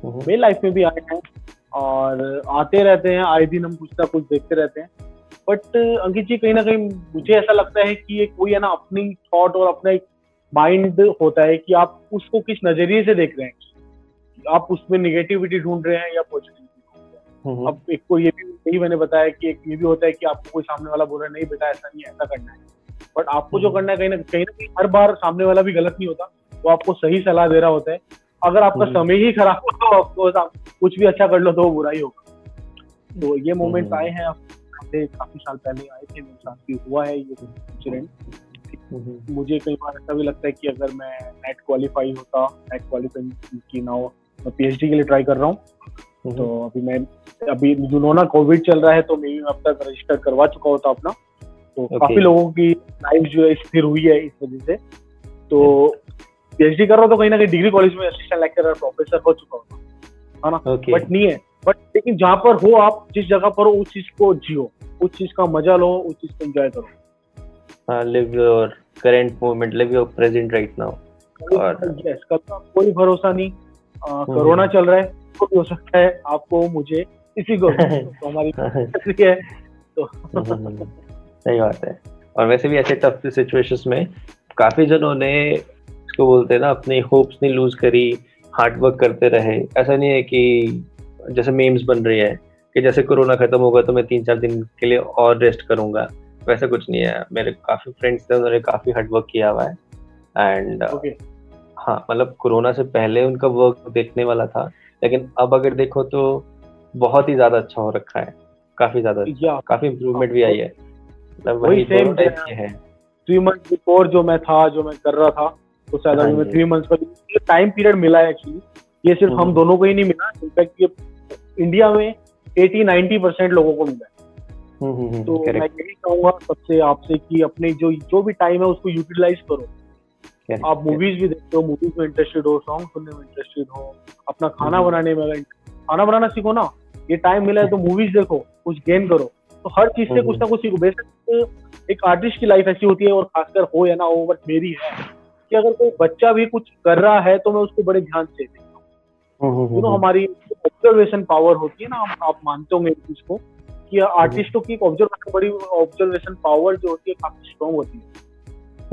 मेरी लाइफ में भी आए हैं और आते रहते हैं। आए दिन हम कुछ ना कुछ देखते रहते हैं। बट अंकित जी कहीं ना कहीं मुझे ऐसा लगता है कि ये कोई है ना अपनी थॉट और अपना एक माइंड होता है कि आप उसको किस नज़रिए से देख रहे हैं? आप उसमें निगेटिविटी ढूंढ रहे हैं या पॉजिटिविटी। अब एक को ये भी यही मैंने बताया कि एक ये भी होता है कि आपको कोई सामने वाला बोल रहा है नहीं बेटा ऐसा नहीं ऐसा करना है। बट आपको जो। करना है कहीं ना कहीं ना कहीं हर बार सामने वाला भी गलत नहीं होता। वो आपको सही सलाह दे रहा होता है। अगर आपका हम्म। समय ही खराब हो तो आपको कुछ भी अच्छा कर लो तो वो बुरा ही होगा। तो ये मोमेंट्स आए हैं काफ़ी साल पहले आए थे मेरे साथ भी हुआ है ये इंसिडेंट मुझे कई बार ऐसा भी लगता है कि अगर मैं नेट क्वालिफाई होता नेट क्वालिफाई की ना हो मैं पीएचडी के लिए ट्राई कर रहा हूँ। तो अभी मैं अभी जुनोना कोविड चल रहा है तो मैं अब तक रजिस्टर करवा चुका होता अपना। तो okay. काफ़ी लोगों की लाइफ जो है स्थिर हुई है इस वजह से। तो पीएचडी कर रहा तो कहीं ना कहीं डिग्री कॉलेज में असिस्टेंट लेक्चरर प्रोफेसर हो चुका होता है ना? Okay. बट नहीं है। बट लेकिन जहाँ पर हो आप जिस जगह पर हो उस चीज़ को जियो। उस चीज़ का मज़ा लो उस चीज़ को एंजॉय करो। Live your current moment live your present right now और यस कल का कोई भरोसा नहीं। कोरोना चल रहा है तो हो सकता है आपको मुझे किसी को तो हमारी है। तो। सही बात है। और वैसे भी ऐसे टफ सिचुएशंस में काफ़ी जनों ने इसको बोलते हैं ना अपनी होप्स नहीं लूज करी हार्ड वर्क करते रहे। ऐसा नहीं है कि जैसे मेम्स बन रही है कि जैसे कोरोना खत्म होगा तो मैं तीन चार दिन के लिए और रेस्ट करूँगा। वैसा कुछ नहीं है। मेरे काफ़ी फ्रेंड्स थे उन्होंने काफ़ी हार्ड वर्क किया हुआ है। And okay. हाँ मतलब कोरोना से पहले उनका वर्क देखने वाला था। लेकिन अब अगर देखो तो बहुत ही ज़्यादा अच्छा हो रखा है। काफ़ी ज़्यादा अच्छा, काफ़ी इम्प्रूवमेंट भी आई है। मतलब वही सेम है। थ्री मंथ बिफोर जो मैं था जो मैं कर रहा था तो शायद अभी मैं थ्री मंथ्स का टाइम पीरियड मिला है एक्चुअली ये सिर्फ़ हम हम्म। दोनों को ही नहीं मिला इनफैक्ट ये इंडिया में एटी नाइनटी परसेंट लोगों को मिला है। हम्म, हम्म, तो मैं यही कहूँगा सबसे आपसे कि अपने जो जो भी टाइम है उसको यूटिलाइज करो। आप मूवीज़ भी देखते हो मूवीज़ में इंटरेस्टेड हो सॉन्ग सुनने में इंटरेस्टेड हो अपना खाना बनाने में खाना बनाना सीखो ना ये टाइम मिला है तो मूवीज़ देखो कुछ गेन करो। तो हर चीज़ से कुछ ना कुछ सीखो। बेसिक एक आर्टिस्ट की लाइफ ऐसी होती है और खासकर हो या ना हो बट मेरी है। कि अगर कोई बच्चा भी कुछ कर रहा है तो मैं उसको बड़े ध्यान से देखता हूँ। तो हमारी ऑब्जर्वेशन पावर होती है ना आप मानते होंगे इस चीज़ को कि आर्टिस्टों की ऑब्जर्वेशन बड़ी ऑब्जर्वेशन पावर जो होती है काफ़ी स्ट्रॉन्ग होती है।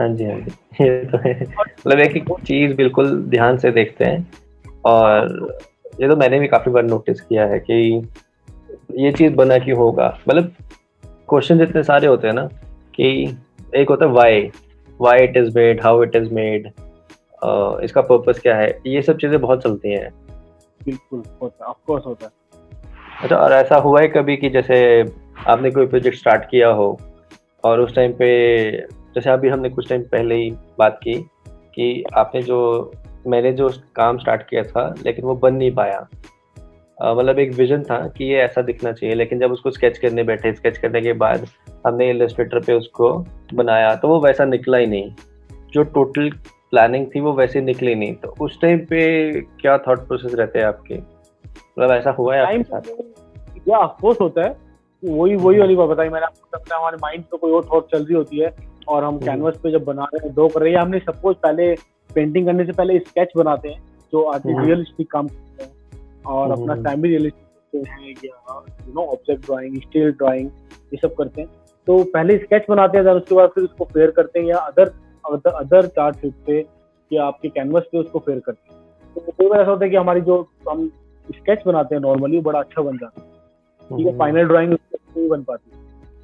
हाँ जी हाँ जी। ये तो है। मतलब एक चीज़ बिल्कुल ध्यान से देखते हैं। और ये तो मैंने भी काफ़ी बार नोटिस किया है कि ये चीज़ बना क्यों होगा। मतलब क्वेश्चन इतने सारे होते हैं ना कि एक होता है why why it is made how it is made इसका पर्पस क्या है? ये सब चीज़ें बहुत चलती हैं। बिल्कुल होता है ऑफ़ कोर्स होता है। अच्छा और ऐसा हुआ है कभी कि जैसे आपने कोई प्रोजेक्ट स्टार्ट किया हो और उस टाइम पे जैसे अभी हमने कुछ टाइम पहले ही बात की कि आपने जो मैंने जो काम स्टार्ट किया था लेकिन वो बन नहीं पाया। मतलब एक विजन था कि ये ऐसा दिखना चाहिए। लेकिन जब उसको स्केच करने बैठे स्केच करने के बाद हमने इलस्ट्रेटर पे उसको बनाया तो वो वैसा निकला ही नहीं। जो टोटल प्लानिंग थी वो वैसे निकली नहीं। तो उस टाइम पे क्या थॉट प्रोसेस रहते हैं आपके? मतलब ऐसा हुआ है आपके साथ? या होता है। वही वही वाली बात बताई मैंने आपको लगता है हमारे माइंड में कोई और थॉट चल रही होती है और हम कैनवस हम्म। पे जब बना रहे हैं दो कर रहे हैं हमने सपोज़ पहले पेंटिंग करने से पहले स्केच बनाते हैं जो आर्टिस्ट रियलिस्टिक काम करते हैं। और हम्म, अपना भी रियलिस्टिक हैं या you know object drawing still drawing ये सब करते हैं। तो पहले स्केच बनाते हैं उसके बाद फिर उसको फेयर करते हैं या अदर अदर चार्ट शीट पे या आपके कैनवस पे उसको फेयर करते हैं। तो कई बार ऐसा होता है कि हमारी जो हम स्केच बनाते हैं नॉर्मली बड़ा अच्छा बन जाता है। ठीक है फाइनल हम्म। ड्राइंग नहीं बन पाती।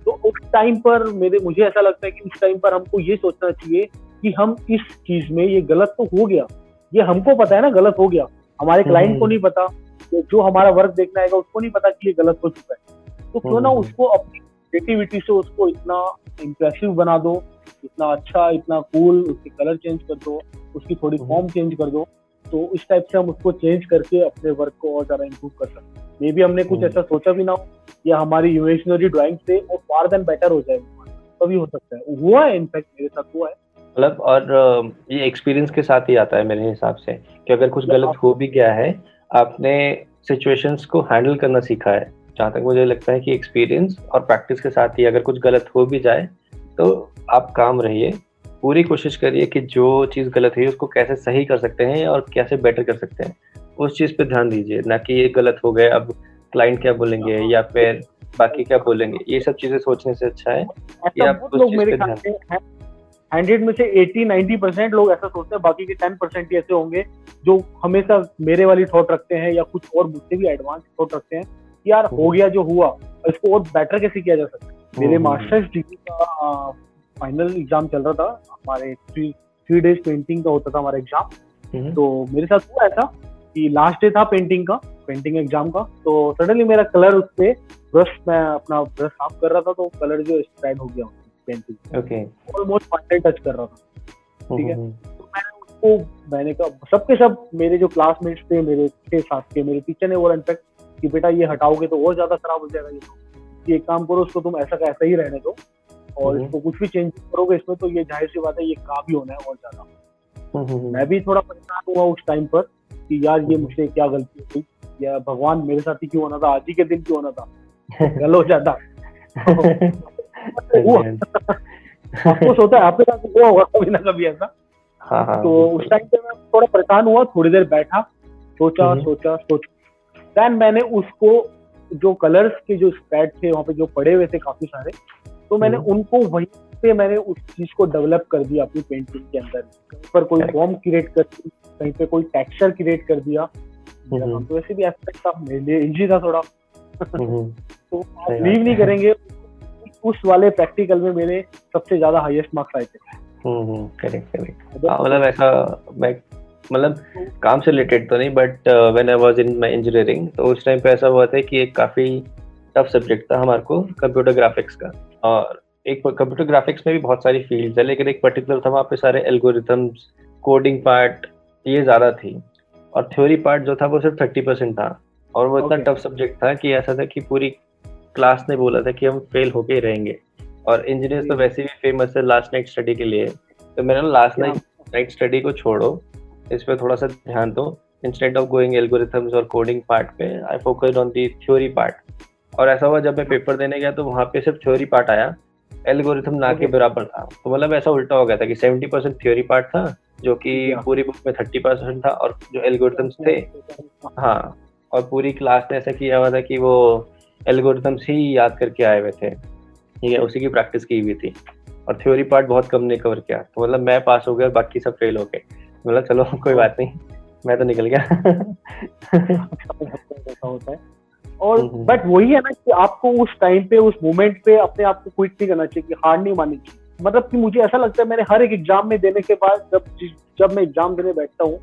तो उस टाइम पर मेरे मुझे ऐसा लगता है कि उस टाइम पर हमको ये सोचना चाहिए कि हम इस चीज़ में ये गलत तो हो गया। ये हमको पता है ना गलत हो गया। हमारे क्लाइंट हम्म। को नहीं पता। जो हमारा वर्क देखना आएगा उसको नहीं पता कि ये गलत हो चुका है। तो क्यों ना हम्म। उसको अपनी क्रिएटिविटी से उसको इतना इम्प्रेसिव बना दो इतना अच्छा इतना कूल उसके कलर चेंज कर दो उसकी थोड़ी फॉर्म चेंज कर दो तो इस टाइप से हम उसको चेंज करके अपने वर्क को और ज़्यादा इम्प्रूव कर सकते हैं। मे बी हमने कुछ हम्म। ऐसा सोचा भी ना हो या हमारी इमेजिनरी ड्राइंग से और फार देन बेटर हो जाए तभी हो सकता है। हुआ है इनफैक्ट मेरे साथ हुआ है। मतलब और ये एक्सपीरियंस के साथ ही आता है मेरे हिसाब से कि अगर कुछ गलत हो भी गया है आपने सिचुएशंस को हैंडल करना सीखा है जहाँ तक मुझे लगता है कि एक्सपीरियंस और प्रैक्टिस के साथ ही अगर कुछ गलत हो भी जाए तो आप काम रहिए। पूरी कोशिश करिए कि जो चीज़ गलत हुई उसको कैसे सही कर सकते हैं और कैसे बेटर कर सकते हैं। उस चीज़ पे ध्यान दीजिए ना कि ये गलत हो गए अब क्लाइंट क्या बोलेंगे या फिर बाकी क्या बोलेंगे। ये सब चीज़ें सोचने से अच्छा है कि आप उस चीज़ पे ध्यान हंड्रेड में से एटी नाइनटी परसेंट लोग ऐसा सोचते हैं बाकी के टेन परसेंट ऐसे होंगे जो हमेशा मेरे वाली थॉट रखते हैं या कुछ और मुझसे भी एडवांस थॉट रखते हैं कि यार हो गया जो हुआ इसको और बेटर कैसे किया जा सकता है मेरे मास्टर्स हम्म। डिग्री का फाइनल एग्ज़ाम चल रहा था हमारे थ्री डेज़ पेंटिंग का होता था हमारा एग्ज़ाम हम्म। तो मेरे साथ हुआ ऐसा कि लास्ट डे था पेंटिंग का पेंटिंग एग्ज़ाम का तो सडनली मेरा कलर उस पर ब्रश मैं अपना ब्रश साफ़ कर रहा था तो कलर जो स्प्रेड हो गया ओके ऑलमोस्ट टच कर रहा था। ठीक है? हम्म। तो मैंने उसको मैंने कहा सबके सब मेरे जो क्लासमेट्स थे मेरे के साथ के मेरे टीचर ने वो इनफेक्ट कि बेटा ये हटाओगे तो और ज़्यादा खराब हो जाएगा ये तो। एक काम करो उसको तुम ऐसा का ऐसा ही रहने दो और हम्म। इसको कुछ भी चेंज करोगे इसमें तो ये ज़ाहिर सी बात है ये काम भी होना है और ज़्यादा। मैं भी थोड़ा परेशान हुआ उस टाइम पर कि यार ये मुझसे क्या गलती हुई या भगवान मेरे साथ ही क्यों होना था? आज ही के दिन क्यों होना था? गल हो जाता आपको सोता है आपके साथ हुआ होगा कभी ना कभी ऐसा। हाँ हाँ तो उस टाइम पे मैं थोड़ा परेशान हुआ थोड़ी देर बैठा सोचा हम्म। सोचा सोचा। देन मैंने उसको जो कलर्स के जो स्प्रेड थे वहाँ पे जो पड़े हुए थे काफ़ी सारे तो मैंने हम्म। उनको वहीं पे मैंने उस चीज़ को डेवलप कर दिया अपनी पेंटिंग के अंदर। कहीं पर कोई फॉर्म क्रिएट कर दी कहीं पे कोई टेक्सचर क्रिएट कर दिया। हम्म। तो वैसे भी एस्पेक्ट था मेरे लिए इजी था थोड़ा। तो आप बिलीव नहीं करेंगे उस वाले प्रैक्टिकल में मेरे सबसे ज़्यादा हाईएस्ट मार्क्स आए थे। हम्म करेक्ट करेक्ट हाँ, मतलब ऐसा मैं मतलब काम से रिलेटेड तो नहीं but when I was in my engineering तो उस टाइम पे ऐसा हुआ था कि एक काफ़ी टफ सब्जेक्ट था हमारे को कंप्यूटर ग्राफिक्स का। और एक कंप्यूटर ग्राफिक्स में भी बहुत सारी फील्ड्स है लेकिन एक पर्टिकुलर था वहाँ पे सारे एल्गोरिथम्स कोडिंग पार्ट ये ज़्यादा थी। और थ्योरी पार्ट जो था वो सिर्फ़ थर्टी परसेंट था। और वो इतना टफ सब्जेक्ट था कि ऐसा था कि पूरी क्लास ने बोला था कि हम फेल होके ही रहेंगे। और इंजीनियर तो वैसे भी फ़ेमस है लास्ट नाइट स्टडी के लिए। तो मैंने लास्ट नाइट नाइट स्टडी को छोड़ो। इस पर थोड़ा सा ध्यान दो। इंस्टेड ऑफ़ गोइंग एल्गोरिथम्स और कोडिंग पार्ट पे I focused on the theory part और ऐसा हुआ जब मैं पेपर देने गया तो वहाँ पे सिर्फ़ थ्योरी पार्ट आया। एल्गोरिथम ना के बराबर था। तो मतलब ऐसा उल्टा हो गया था कि 70% परसेंट थ्योरी पार्ट था जो कि Yeah. पूरी बुक में 30% परसेंट था और जो एल्गोरिथम्स थे हाँ और पूरी क्लास ने ऐसा किया हुआ था कि वो एल्गोरिथम्स ही याद करके आए हुए थे। ठीक है उसी की प्रैक्टिस की हुई थी। और थ्योरी पार्ट बहुत कम ने कवर किया। तो मतलब मैं पास हो गया बाकी सब फेल हो गए। मतलब चलो कोई बात नहीं। मैं तो निकल गया। ऐसा होता है और हम्म। बट वही है ना कि आपको उस टाइम पे उस मोमेंट पे अपने आप को क्विट नहीं करना चाहिए कि हार नहीं माननी चाहिए। मतलब कि मुझे ऐसा लगता है मैंने हर एक एग्ज़ाम में देने के बाद जब जब मैं एग्ज़ाम देने बैठता हूँ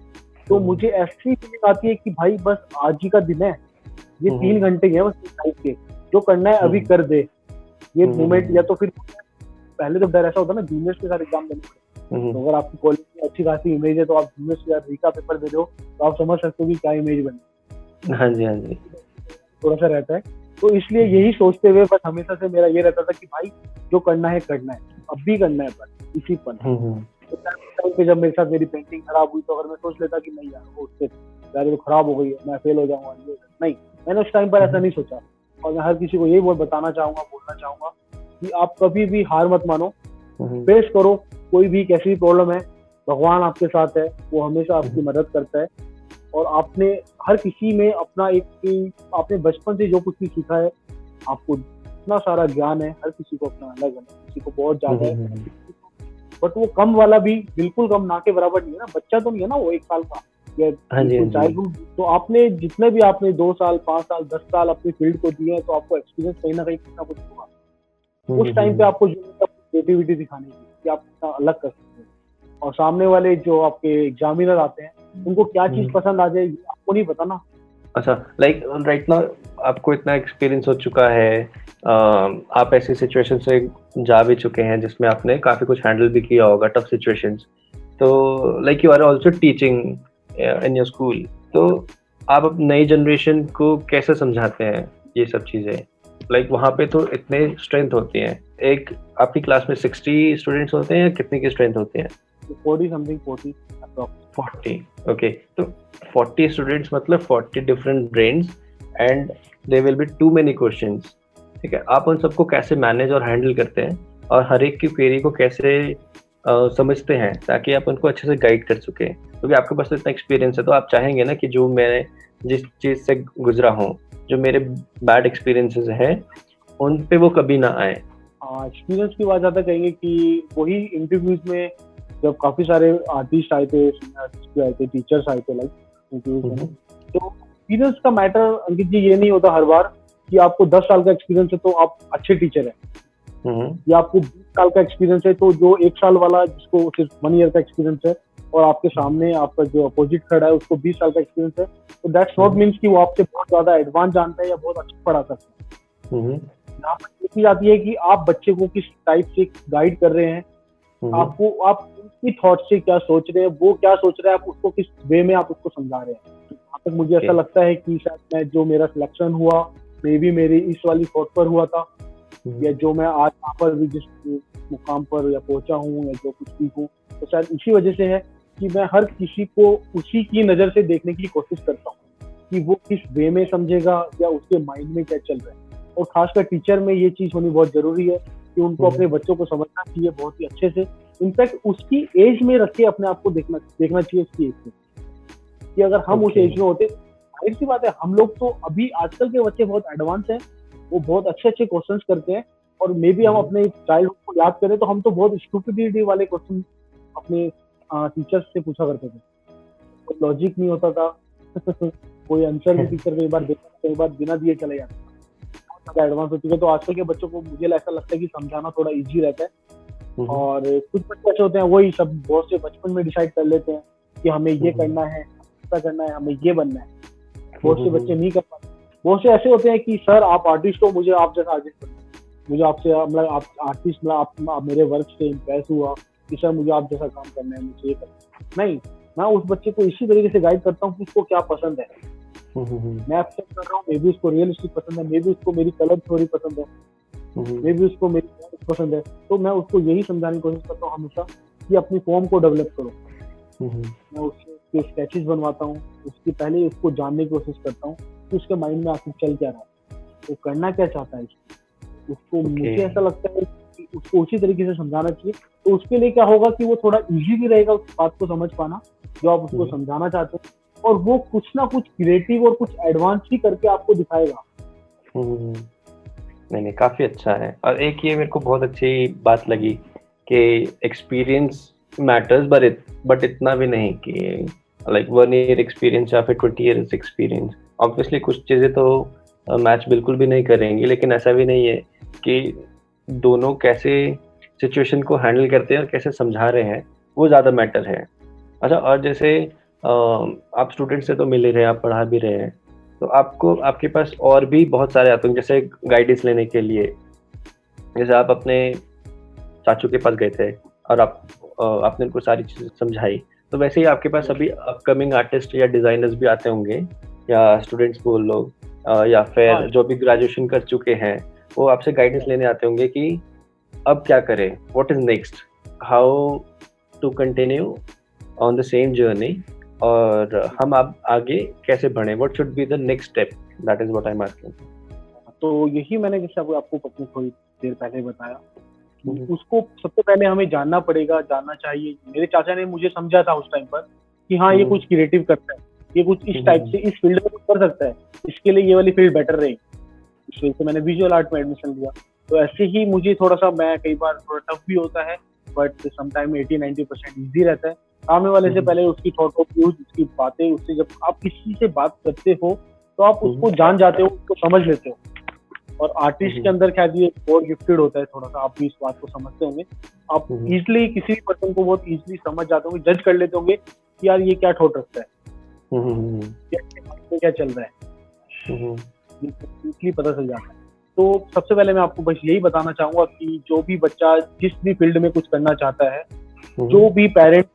तो हम्म। मुझे ऐसी फीलिंग आती है कि भाई बस आज ही का दिन है। ये हम्म। तीन घंटे ही है बस लाइफ के। जो करना है अभी हम्म। कर दे। ये हम्म। मोमेंट या तो फिर पहले तो डर ऐसा होता है ना जूनियर्स के साथ एग्ज़ाम देने। हम्म, तो अगर आपकी कॉलेज में अच्छी खासी इमेज है तो आप जूनियर्स के साथ रीका पेपर दे हो तो आप समझ सकते हो कि क्या इमेज बनी। हाँ जी हाँ जी। थोड़ा सा रहता है। तो इसलिए यही सोचते हुए बस हमेशा से मेरा ये रहता था कि भाई जो करना है करना है। अब भी करना है बस इसी हम्म, हम्म, तो टाइम पे जब मेरे साथ मेरी पेंटिंग खराब हुई तो अगर मैं सोच लेता कि नहीं यार वो उससे यार ये तो खराब हो गई है मैं फेल हो जाऊँगा नहीं। मैंने उस टाइम पर ऐसा नहीं सोचा। और मैं हर किसी को यही बोल बताना चाहूँगा बोलना चाहूँगा कि आप कभी भी हार मत मानो। हम्म, फेस करो कोई भी कैसी भी प्रॉब्लम है भगवान आपके साथ है वो हमेशा आपकी हम्म। मदद करता है। और आपने हर किसी में अपना एक आपने बचपन से जो कुछ भी सीखा है आपको इतना सारा ज्ञान है हर किसी को अपना अलग है किसी को बहुत ज़्यादा है। हम्म, हम्म, बट वो कम वाला भी बिल्कुल कम ना के बराबर नहीं है ना बच्चा तो नहीं है ना वो एक साल का। या हाँ जी, हाँ। चाइल्डहुड तो आपने जितने भी आपने दो साल पाँच साल दस साल अपनी फ़ील्ड को दिए हैं तो आपको एक्सपीरियंस कहीं ना कहीं कुछ ना कुछ होगा। हम्म, उस टाइम पे आपको क्रिएटिविटी दिखानी चाहिए कि आप कितना अलग कर सकते हैं। और सामने वाले जो आपके एग्जामिनर आते हैं उनको क्या चीज़ हम्म। पसंद आ जाए आपको नहीं पता ना। अच्छा लाइक राइट नाउ आपको इतना एक्सपीरियंस हो चुका है आप ऐसी सिचुएशन से जा भी चुके हैं जिसमें आपने काफ़ी कुछ हैंडल भी किया होगा टफ सिचुएशंस तो like you are also teaching in your school तो आप अब नई जनरेशन को कैसे समझाते हैं ये सब चीज़ें? लाइक वहाँ पे तो इतने स्ट्रेंथ होती हैं। एक आपकी क्लास में सिक्सटी स्टूडेंट्स होते हैं या कितने की स्ट्रेंथ होते हैं? Forty something forty forty okay तो फोर्टी स्टूडेंट्स मतलब forty different brains and they will be too many questions ठीक है? आप उन सबको कैसे मैनेज और हैंडल करते हैं? और हर एक की क्वेरी को कैसे समझते हैं ताकि आप उनको अच्छे से गाइड कर सके। क्योंकि तो आपके पास तो इतना एक्सपीरियंस है तो आप चाहेंगे ना कि जो मैं जिस चीज़ से गुजरा हूँ जो मेरे बैड एक्सपीरियंसेस हैं उन पे वो कभी ना आए। एक्सपीरियंस की बात ज़्यादा कहेंगे कि वही इंटरव्यूज़ में जब काफ़ी सारे आर्टिस्ट आए थे आए थे टीचर्स आए थे लाइक इंटरव्यूज़ में। तो एक्सपीरियंस का मैटर अंकित जी ये नहीं होता हर बार कि आपको 10 साल का एक्सपीरियंस है तो आप अच्छे टीचर हैं। हम्म, या आपको 20 साल का एक्सपीरियंस है तो जो एक साल वाला जिसको सिर्फ़ वन ईयर का एक्सपीरियंस है और आपके सामने आपका जो अपोजिट खड़ा है उसको 20 साल का एक्सपीरियंस है तो दैट्स नॉट हम्म। मीन्स कि वो आपसे बहुत ज़्यादा एडवांस जानता है या बहुत अच्छा पढ़ा सकता है। हम्म, यहाँ पर ये चीज़ आती है कि आप बच्चे को किस टाइप से गाइड कर रहे हैं हम्म, आपको आप उनकी थॉट से क्या सोच रहे हैं वो क्या सोच रहे हैं आप उसको किस वे में आप उसको समझा रहे हैं। यहाँ तक मुझे ऐसा लगता है कि शायद मैं जो मेरा सिलेक्शन हुआ मे भी मेरी इस वाली थॉट पर हुआ था। हम्म, या जो मैं आज यहाँ पर भी जिस मुकाम पर या पहुँचा हूँ या जो कुछ भी हूँ तो शायद इसी वजह से है कि मैं हर किसी को उसी की नज़र से देखने की कोशिश करता हूँ कि वो किस वे में समझेगा या उसके माइंड में क्या चल रहा है। और खासकर टीचर में ये चीज़ होनी बहुत ज़रूरी है कि उनको हम्म। अपने बच्चों को समझना चाहिए बहुत ही अच्छे से। इनफैक्ट उसकी एज में रख के अपने आप को देखना देखना चाहिए उसकी एज में। कि अगर हम उस एज में होते ज़ाहिर सी बात है हम लोग तो अभी आजकल के बच्चे बहुत एडवांस हैं। वो बहुत अच्छे अच्छे क्वेश्चन करते हैं और मे बी हम हम्म। अपने चाइल्डहुड को याद करें तो हम तो बहुत स्टूपिडिटी वाले क्वेश्चन अपने टीचर्स से पूछा करते थे। कोई लॉजिक नहीं होता था। कोई आंसर भी टीचर कई बार देता कई बार बिना दिए चले जाते। एडवांस हो। चुके तो आजकल के बच्चों को मुझे ऐसा लगता है कि समझाना थोड़ा इजी रहता है। हम्म। और कुछ बच्चे ऐसे होते हैं वही सब बहुत से बचपन में डिसाइड कर लेते हैं कि हमें ये हम्म। करना है ऐसा करना है हमें ये बनना है। बहुत से बच्चे नहीं कर पाते। बहुत से ऐसे होते हैं कि सर आप आर्टिस्ट हो मुझे आप जैसा आर्टिस्ट मुझे आपसे मतलब आप आर्टिस्ट मतलब आप, आप मेरे वर्क से इम्प्रेस हुआ कि सर मुझे आप जैसा काम करना है मुझे ये करना नहीं मैं उस बच्चे को इसी तरीके से गाइड करता हूँ कि उसको क्या पसंद है। मैं एक्सेप्ट कर रहा हूँ मे बी उसको रियलिस्टिक पसंद है मे बी उसको मेरी कलर थ्योरी पसंद है। मे बी उसको मेरी पसंद है। तो मैं उसको यही समझाने की कोशिश करता हूँ हमेशा कि अपनी फॉर्म को डेवलप करो। मैं उसके स्केचेस बनवाता हूँ उसकी पहले उसको जानने की कोशिश करता हूँ। कि उसके माइंड में आखिर चल क्या रहा है। वो करना क्या चाहता है उसको okay. मुझे ऐसा लगता है कि उसको उसी तरीके से समझाना चाहिए। तो उसके लिए क्या होगा कि वो थोड़ा इजी भी रहेगा उस बात को समझ पाना जो आप उसको हम्म। समझाना चाहते हैं। और वो कुछ ना कुछ क्रिएटिव और कुछ एडवांस ही करके आपको दिखाएगा। हम्म। नहीं नहीं काफ़ी अच्छा है। और एक ये मेरे को बहुत अच्छी बात लगी कि एक्सपीरियंस मैटर्स बट बट इतना भी नहीं कि लाइक वन ईयर एक्सपीरियंस या फिर ट्वेंटी ईयर एक्सपीरियंस ऑब्वियसली कुछ चीज़ें तो मैच बिल्कुल भी नहीं करेंगे, लेकिन ऐसा भी नहीं है कि दोनों कैसे सिचुएशन को हैंडल करते हैं और कैसे समझा रहे हैं, वो ज़्यादा मैटर है। अच्छा और जैसे आप स्टूडेंट से तो मिल ही रहे हैं, आप पढ़ा भी रहे हैं तो आपको, आपके पास और भी बहुत सारे आते हैं जैसे गाइडेंस लेने के लिए। जैसे आप अपने चाचू के पास गए थे और आप आपने उनको सारी चीज़ें समझाई तो वैसे ही आपके पास अभी अपकमिंग आर्टिस्ट या डिजाइनर्स भी आते होंगे या स्टूडेंट्स बोल लो या फिर हाँ। जो भी ग्रेजुएशन कर चुके हैं वो आपसे गाइडेंस लेने आते होंगे कि अब क्या करें? What is next how to continue on the same journey और हम आप आगे कैसे बढ़े? What should be the next step that is what I am asking तो यही मैंने जैसे आपको थोड़ी देर पहले बताया। हम्म। उसको सबसे पहले हमें जानना पड़ेगा जानना चाहिए। मेरे चाचा ने मुझे समझा था उस टाइम पर कि हाँ ये हम्म। कुछ क्रिएटिव करता है। ये कुछ इस टाइप से इस फ़ील्ड में कर सकता है। इसके लिए ये वाली फ़ील्ड बेटर रहेगी इस वजह से मैंने विजुअल आर्ट में एडमिशन लिया। तो ऐसे ही मुझे थोड़ा सा मैं कई बार थोड़ा टफ भी होता है but sometime eighty ninety percent easy रहता है। सामने वाले से हम्म। पहले उसकी थॉट ऑफ़ व्यूज़ उसकी बातें उससे जब आप किसी से बात करते हो तो आप हम्म। उसको जान जाते हो उसको समझ लेते हो। और आर्टिस्ट के हम्म। अंदर क्या ये और गिफ्टेड होता है थोड़ा सा आप भी इस बात को समझते होंगे। आप इजिली किसी भी पर्सन को बहुत इजिली समझ जाते होंगे जज कर लेते होंगे कि यार ये क्या ठोट रखता है। क्या चल रहा है? इजिली पता चल जाता है। तो सबसे पहले मैं आपको बस यही बताना चाहूँगा कि जो भी बच्चा जिस भी फ़ील्ड में कुछ करना चाहता है हम्म। जो भी पेरेंट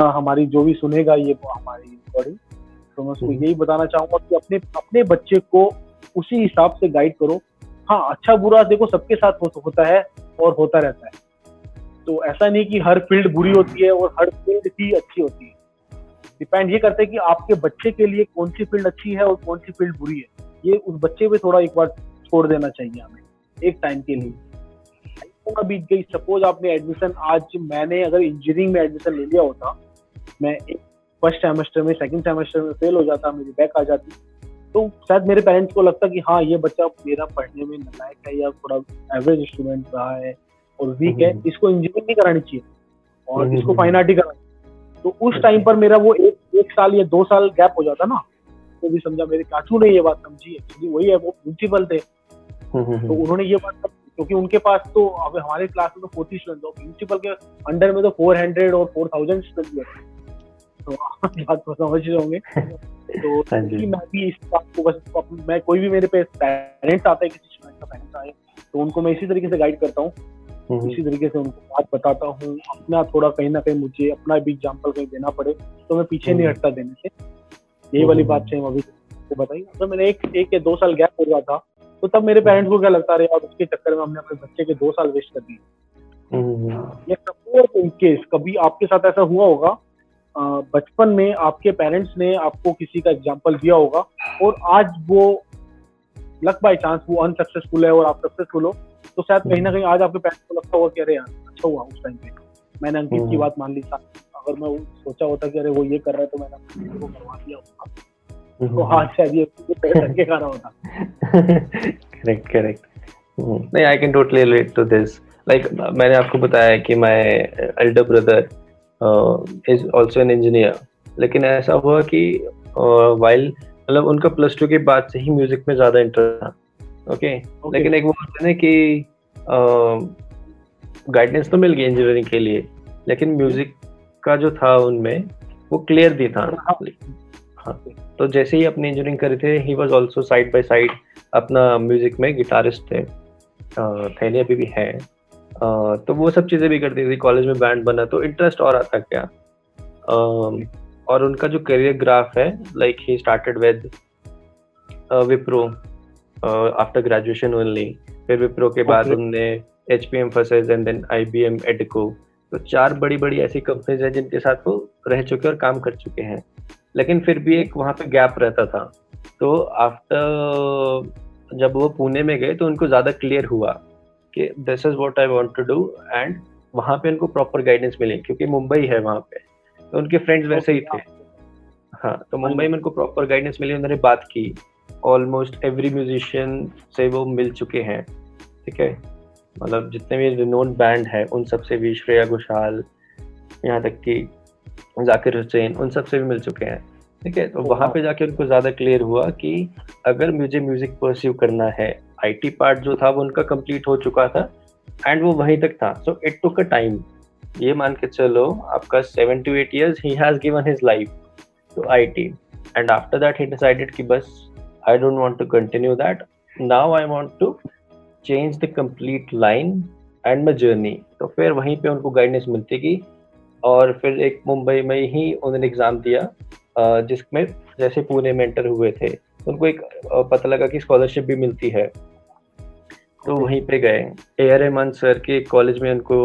हमारी जो भी सुनेगा ये हमारी बड़ी तो मैं उसको हम्म। यही बताना चाहूँगा कि अपने अपने बच्चे को उसी हिसाब से गाइड करो। हाँ अच्छा बुरा देखो सबके साथ हो, होता है और होता रहता है। तो ऐसा नहीं कि हर फ़ील्ड बुरी होती है और हर फ़ील्ड ही अच्छी होती है। डिपेंड ये करते हैं कि आपके बच्चे के लिए कौन सी फ़ील्ड अच्छी है और कौन सी फ़ील्ड बुरी है। ये उस बच्चे पे थोड़ा एक बार छोड़ देना चाहिए हमें एक टाइम के लिए। बीत गई सपोज़ आपने एडमिशन आज मैंने अगर इंजीनियरिंग में एडमिशन ले लिया होता मैं फ़र्स्ट सेमेस्टर में सेकंड सेमेस्टर में फेल हो जाता मेरी बैक आ जाती। तो शायद मेरे पेरेंट्स को लगता कि हाँ ये बच्चा मेरा पढ़ने में नलायक है या थोड़ा एवरेज स्टूडेंट रहा है और वीक है हम्म। इसको इंजीनियरिंग नहीं करानी चाहिए और हम्म, इसको फाइन आर्ट ही करानी तो उस टाइम पर मेरा वो एक एक साल या दो साल गैप हो जाता ना तो भी समझा मेरे चाचू ने ये बात समझी एक्चुअली वही है वो प्रिंसिपल थे। हम्म, हम्म, तो हम्म। उन्होंने ये बात क्योंकि उनके पास तो अब हमारे क्लास में तो फोर्टी स्टूडेंट हो प्रिंसिपल के अंडर में तो फोर हंड्रेड और फोर थाउज़ेंड स्टूडेंट तो बात तो समझ रहे होंगे। तो हाँ मैं भी इस बात को बस मैं कोई भी मेरे पे पेरेंट्स आता है किसी स्टूडेंट का पेरेंट्स आए तो उनको मैं इसी तरीके से गाइड करता हूँ। इसी तरीके से उनको बात बताता हूँ। अपना थोड़ा कहीं ना कहीं मुझे अपना भी एग्ज़ाम्पल कहीं देना पड़े तो मैं पीछे नहीं हटता देने से। यही वाली बात चाहिए अभी तो बताइए अगर मैंने एक एक या दो साल गैप हो गया था तो तब मेरे पेरेंट्स को क्या लगता रहा यार उसके चक्कर में हमने अपने बच्चे के दो साल वेस्ट कर दिए। या सपोज़ इन केस कभी आपके साथ ऐसा हुआ होगा बचपन में आपके पेरेंट्स ने आपको किसी का एग्ज़ाम्पल दिया होगा और आज वो लक बाय चांस वो अनसक्सेसफुल है और आप सक्सेसफुल हो तो शायद कहीं ना कहीं आज आपके पेरेंट्स को लगता होगा कि अरे यार अच्छा हुआ उस टाइम पे। मैंने अंकित की हम्म। बात मान ली था अगर मैं सोचा होता कि अरे वो ये कर रहा है तो मैंने वो करवा दिया होता। तो हाँ शायद ये करके खा रहा होता। करेक्ट करेक्ट नहीं I can totally relate to this like मैंने आपको बताया कि my elder brother is also an engineer लेकिन ऐसा हुआ कि वाइल uh, मतलब उनका प्लस टू के बाद से ही म्यूज़िक में ज़्यादा इंटरेस्ट था। Okay okay? लेकिन एक वो होता है कि गाइडेंस तो मिल गई इंजीनियरिंग के लिए लेकिन म्यूज़िक का जो था उनमें वो क्लियर भी था हाँ, हाँ। तो जैसे ही अपनी इंजीनियरिंग करे थे he was also side by side अपना म्यूज़िक में गिटारिस्ट थे। थे अभी भी है। तो वो सब चीज़ें भी करती थी कॉलेज में बैंड बना तो इंटरेस्ट और आता क्या? और उनका जो करियर ग्राफ है like he started with Wipro after graduation only फिर विप्रो के बाद उनने H P Mphasis and then I B M एडको तो चार बड़ी बड़ी ऐसी कंपनीज़ हैं जिनके साथ वो रह चुके और काम कर चुके हैं। लेकिन फिर भी एक वहाँ पे गैप रहता था। तो आफ्टर जब वो पुणे में गए तो उनको ज़्यादा क्लियर हुआ कि this is what I want to do and वहाँ पे उनको प्रॉपर गाइडेंस मिली क्योंकि मुंबई है वहाँ पे। तो उनके फ्रेंड्स वैसे ही थे। हाँ। तो मुंबई में उनको प्रॉपर गाइडेंस मिली उन्होंने बात की। ऑलमोस्ट एवरी म्यूजिशियन से वो मिल चुके हैं, ठीक है? मतलब जितने भी रिनोन बैंड है, उन सबसे भी श्रेया घोषाल, यहाँ तक कि जाकिर हुसैन, उन सबसे भी मिल चुके हैं, ठीक है? तो वहाँ पे जाके उनको ज़्यादा क्लियर हुआ कि अगर मुझे म्यूज़िक परस्यू करना है आईटी पार्ट जो था वो उनका कंप्लीट हो चुका था एंड वो वहीं तक था। So it took a time ये मान के चलो, आपका seven to eight years he has given his life to IT and after that he decided कि बस I don't want to continue that now I want to change the complete line and my journey तो फिर वहीं पे उनको guidance मिलती गई और फिर एक मुंबई में ही उन्होंने एग्ज़ाम दिया जिसमें जैसे पुणे में एंटर हुए थे उनको एक पता लगा कि स्कॉलरशिप भी मिलती है। तो वहीं पे गए। ए आर रहमान सर के कॉलेज में उनको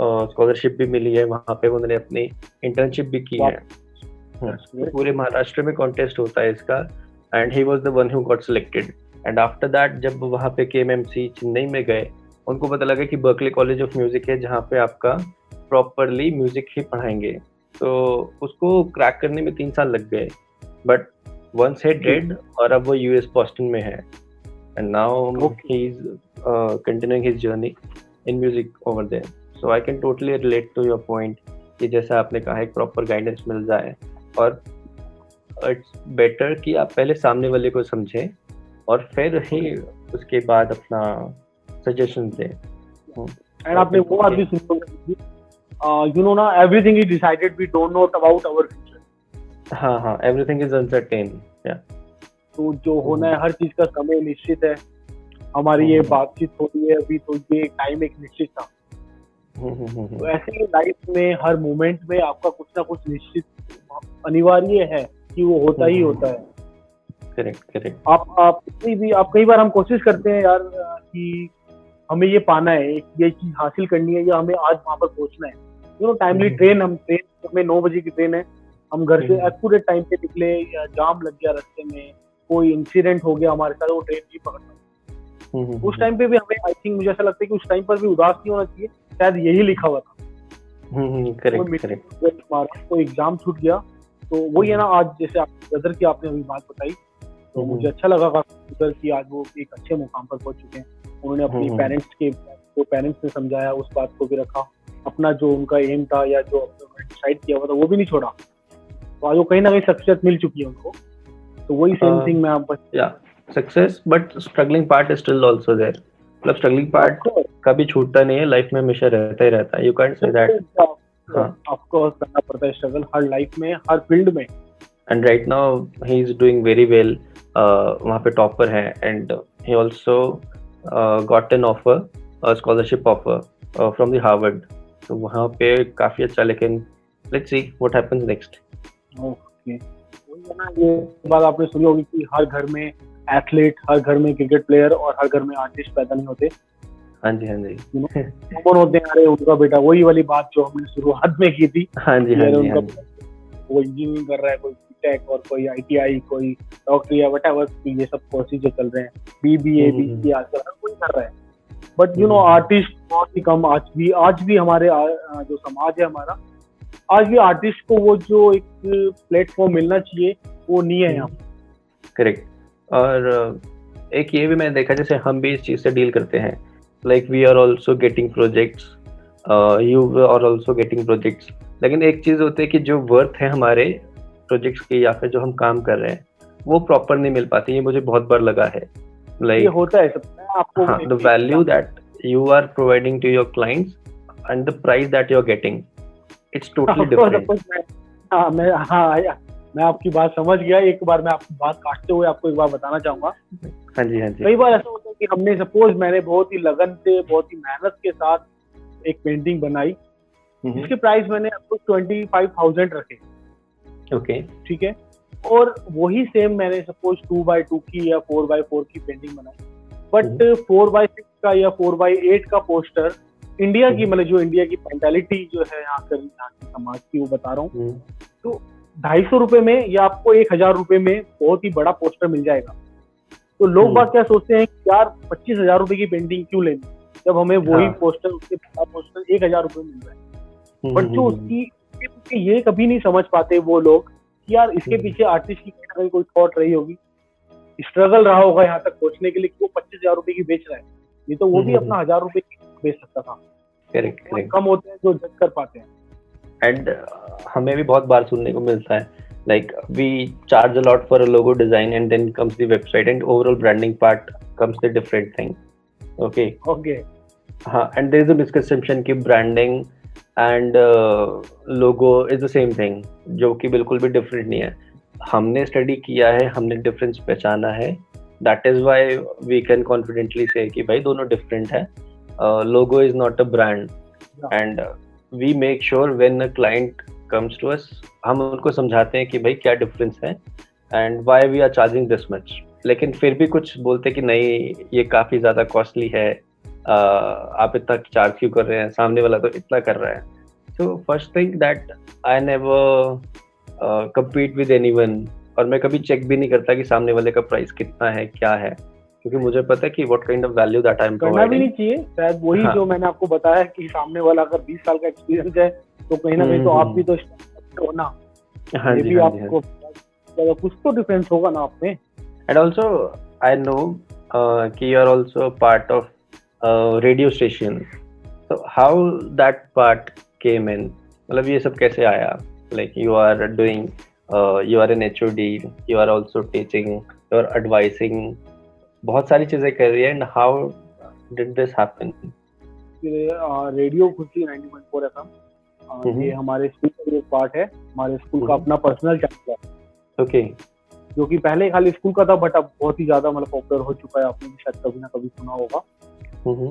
स्कॉलरशिप भी मिली है। वहाँ पे उन्होंने अपनी इंटर्नशिप भी की है। हाँ, पूरे महाराष्ट्र में कॉन्टेस्ट होता है इसका। And he was the one who got selected and after that जब वहाँ पे के एम एम सी चेन्नई में गए उनको पता लगा कि बर्कले कॉलेज ऑफ़ म्यूज़िक है जहाँ पे आपका प्रॉपरली म्यूज़िक ही पढ़ाएँगे। तो उसको क्रैक करने में तीन साल लग गए। बट वंस है डेड और अब वो यूएस बॉस्टन में है। And now he is continuing his journey in music over there so I can totally relate to your point कि जैसा आपने कहा एक प्रॉपर गाइडेंस मिल जाए। और इट्स बेटर कि आप पहले सामने वाले को समझें और फिर ही उसके बाद अपना सजेशन दे। एंड आपने वो बात भी सुनी यू नो ना everything is decided we don't know about our future हाँ हाँ एवरीथिंग इज़ अनसर्टेन या तो जो होना है हर चीज़ का समय निश्चित है। हमारी ये बातचीत हो रही है अभी तो ये टाइम एक निश्चित था। तो ऐसे ही लाइफ में हर मोमेंट में आपका कुछ ना कुछ निश्चित अनिवार्य है। कि वो होता ही होता है। करेक्ट करेक्ट आप आप कितनी भी आप कई बार हम कोशिश करते हैं यार कि हमें ये पाना है ये चीज़ हासिल करनी है या हमें आज वहाँ पर पहुँचना है। यू नो टाइमली ट्रेन हम ट्रेन हमें नौ बजे की ट्रेन है। हम घर से एक्यूरेट टाइम पे निकले या जाम लग गया रास्ते में कोई इंसिडेंट हो गया हमारे साथ वो ट्रेन नहीं पकड़ना हम्म, हम्म, उस टाइम हम्म। पे भी हमें आई थिंक मुझे ऐसा लगता है कि उस टाइम पर भी उदास नहीं होना चाहिए। शायद यही लिखा हुआ था। करेक्ट कोई एग्ज़ाम छूट गया तो वही है ना आज जैसे आप ब्रदर की आपने अभी बात बताई तो मुझे अच्छा लगा काफ़ी कि आज वो एक अच्छे मुकाम पर पहुँच चुके हैं। उन्होंने अपनी पेरेंट्स के जो पेरेंट्स ने समझाया उस बात को भी रखा। अपना जो उनका एम था या जो डिसाइड किया हुआ था वो भी नहीं छोड़ा। तो आज वो कहीं ना कहीं सक्सेस मिल चुकी है उनको। तो वही सेम थिंग हाँ। मैं आप success but struggling part is still also there मतलब स्ट्रगलिंग पार्ट कभी छूटता नहीं है लाइफ में हमेशा रहता ही रहता है। You can't say that of course करना पड़ता है स्ट्रगल हर लाइफ में हर फ़ील्ड में। And right now he is doing very well वहाँ पे टॉपर है। And he also got an offer scholarship offer from the Harvard तो वहाँ पे काफ़ी अच्छा लेकिन let's see what happens next okay ये बात आपने सुनी होगी कि हर घर में एथलीट हर घर में क्रिकेट प्लेयर और हर घर में आर्टिस्ट पैदा नहीं होते। हाँ जी हाँ जी। कौन होते हैं? अरे उनका बेटा वही वाली बात जो हमने शुरुआत में की थी। हाँ जी हाँ जी हाँ वो इंजीनियरिंग कर रहा है कोई टेक और कोई आईटीआई कोई डॉक्टर या वट ये सब कोर्सेज जो चल रहे हैं। बीबीए बीसीए आजकल हर कोई कर रहा है। बट यू नो आर्टिस्ट बहुत ही कम आज भी आज भी हमारे जो समाज है हमारा आज भी आर्टिस्ट को वो जो एक प्लेटफॉर्म मिलना चाहिए वो नहीं है यहाँ। करेक्ट और एक ये भी मैंने देखा जैसे हम भी इस चीज़ से डील करते हैं। Like we are also getting projects you are also getting projects लेकिन एक चीज़ होती है कि जो वर्थ है हमारे प्रोजेक्ट्स की या फिर जो हम काम कर रहे हैं वो प्रॉपर नहीं मिल पाती ये मुझे बहुत बार लगा है लाइक like, होता है सब आपको the value that you are providing to your clients and the price that you are getting it's totally different हाँ मैं हाँ मैं आपकी बात समझ गया एक बार मैं आपकी बात काटते हुए आपको एक बार बताना चाहूँगा। हाँ जी हाँ जी। कई बार ऐसा होता है कि हमने सपोज़ मैंने बहुत ही लगन से बहुत ही मेहनत के साथ एक पेंटिंग बनाई जिसके प्राइस मैंने आपको ट्वेंटी फाइव थाउज़ेंड रखे। ओके। ठीक है? और वही सेम मैंने सपोज़ टू बाई टू की या फोर बाई फोर की पेंटिंग बनाई। बट फोर बाई सिक्स का या फोर बाई एट का पोस्टर इंडिया की हम्म। मतलब जो इंडिया की मेंटेलिटी जो है यहाँ कर यहाँ की समाज की वो बता रहा हूँ। हम्म। तो ढाई सौ रुपए में या आपको एक हज़ार रुपए में बहुत ही बड़ा पोस्टर मिल जाएगा। तो लोग हम्म। बात क्या सोचते हैं कि यार पच्चीस हज़ार रुपए की पेंटिंग क्यों लेनी? जब हमें वही हाँ। पोस्टर उसके बड़ा पोस्टर एक हज़ार रुपए मिल रहा है। बट जो उसकी ये कभी नहीं समझ पाते वो लोग कि यार इसके पीछे आर्टिस्ट की कहीं कोई थॉट रही होगी। स्ट्रगल रहा होगा यहाँ तक पहुँचने के लिए कि वो पच्चीस हज़ार रुपए की बेच रहा है। नहीं तो वो भी अपना हज़ार रुपए की बेच सकता था। कम होते हैं जो जज कर पाते हैं। एंड uh, हमें भी बहुत बार सुनने को मिलता है। Like we charge a lot for a logo design and then comes the website and overall branding part comes the different thing okay okay हाँ and there is a misconception की branding and logo is the same thing जो कि बिल्कुल भी different नहीं है। हमने study किया है हमने डिफरेंस पहचाना है। That is why we can confidently say कि भाई दोनों डिफरेंट है। Logo is not a brand and we make sure when a client comes to us हम उनको समझाते हैं कि भाई क्या डिफरेंस है and why we are charging this much लेकिन फिर भी कुछ बोलते कि नहीं, ये काफ़ी ज़्यादा कॉस्टली है आप इतना चार्ज क्यों कर रहे हैं, सामने वाला तो इतना कर रहा है। So first thing that I never compete with any और मैं कभी चेक भी नहीं करता कि सामने वाले का प्राइस कितना है, क्या है। क्योंकि मुझे पता है कि what kind of value that I am करना भी नहीं चाहिए शायद वही हाँ. जो मैंने आपको बताया कि सामने वाला अगर 20 साल का एक्सपीरियंस है तो कहीं ना कहीं तो आप भी तो हो ना। हाँ जी, हाँ आपको हाँ कुछ तो डिफरेंस होगा ना आप में। एंड आल्सो आई नो कि you are also part of radio station so how that part came in? मतलब ये सब कैसे आया? You are doing uh, you are an HOD you are also teaching you are advising बहुत सारी चीज़ें कर रही है and how did this happen radio Khushi 90.4 FM ये हमारे स्कूल का एक पार्ट है। हमारे स्कूल का अपना पर्सनल चैनल है। ओके जो कि पहले खाली स्कूल का था बट अब बहुत ही ज़्यादा मतलब पॉपुलर हो चुका है। आपने भी शायद कभी ना कभी सुना होगा।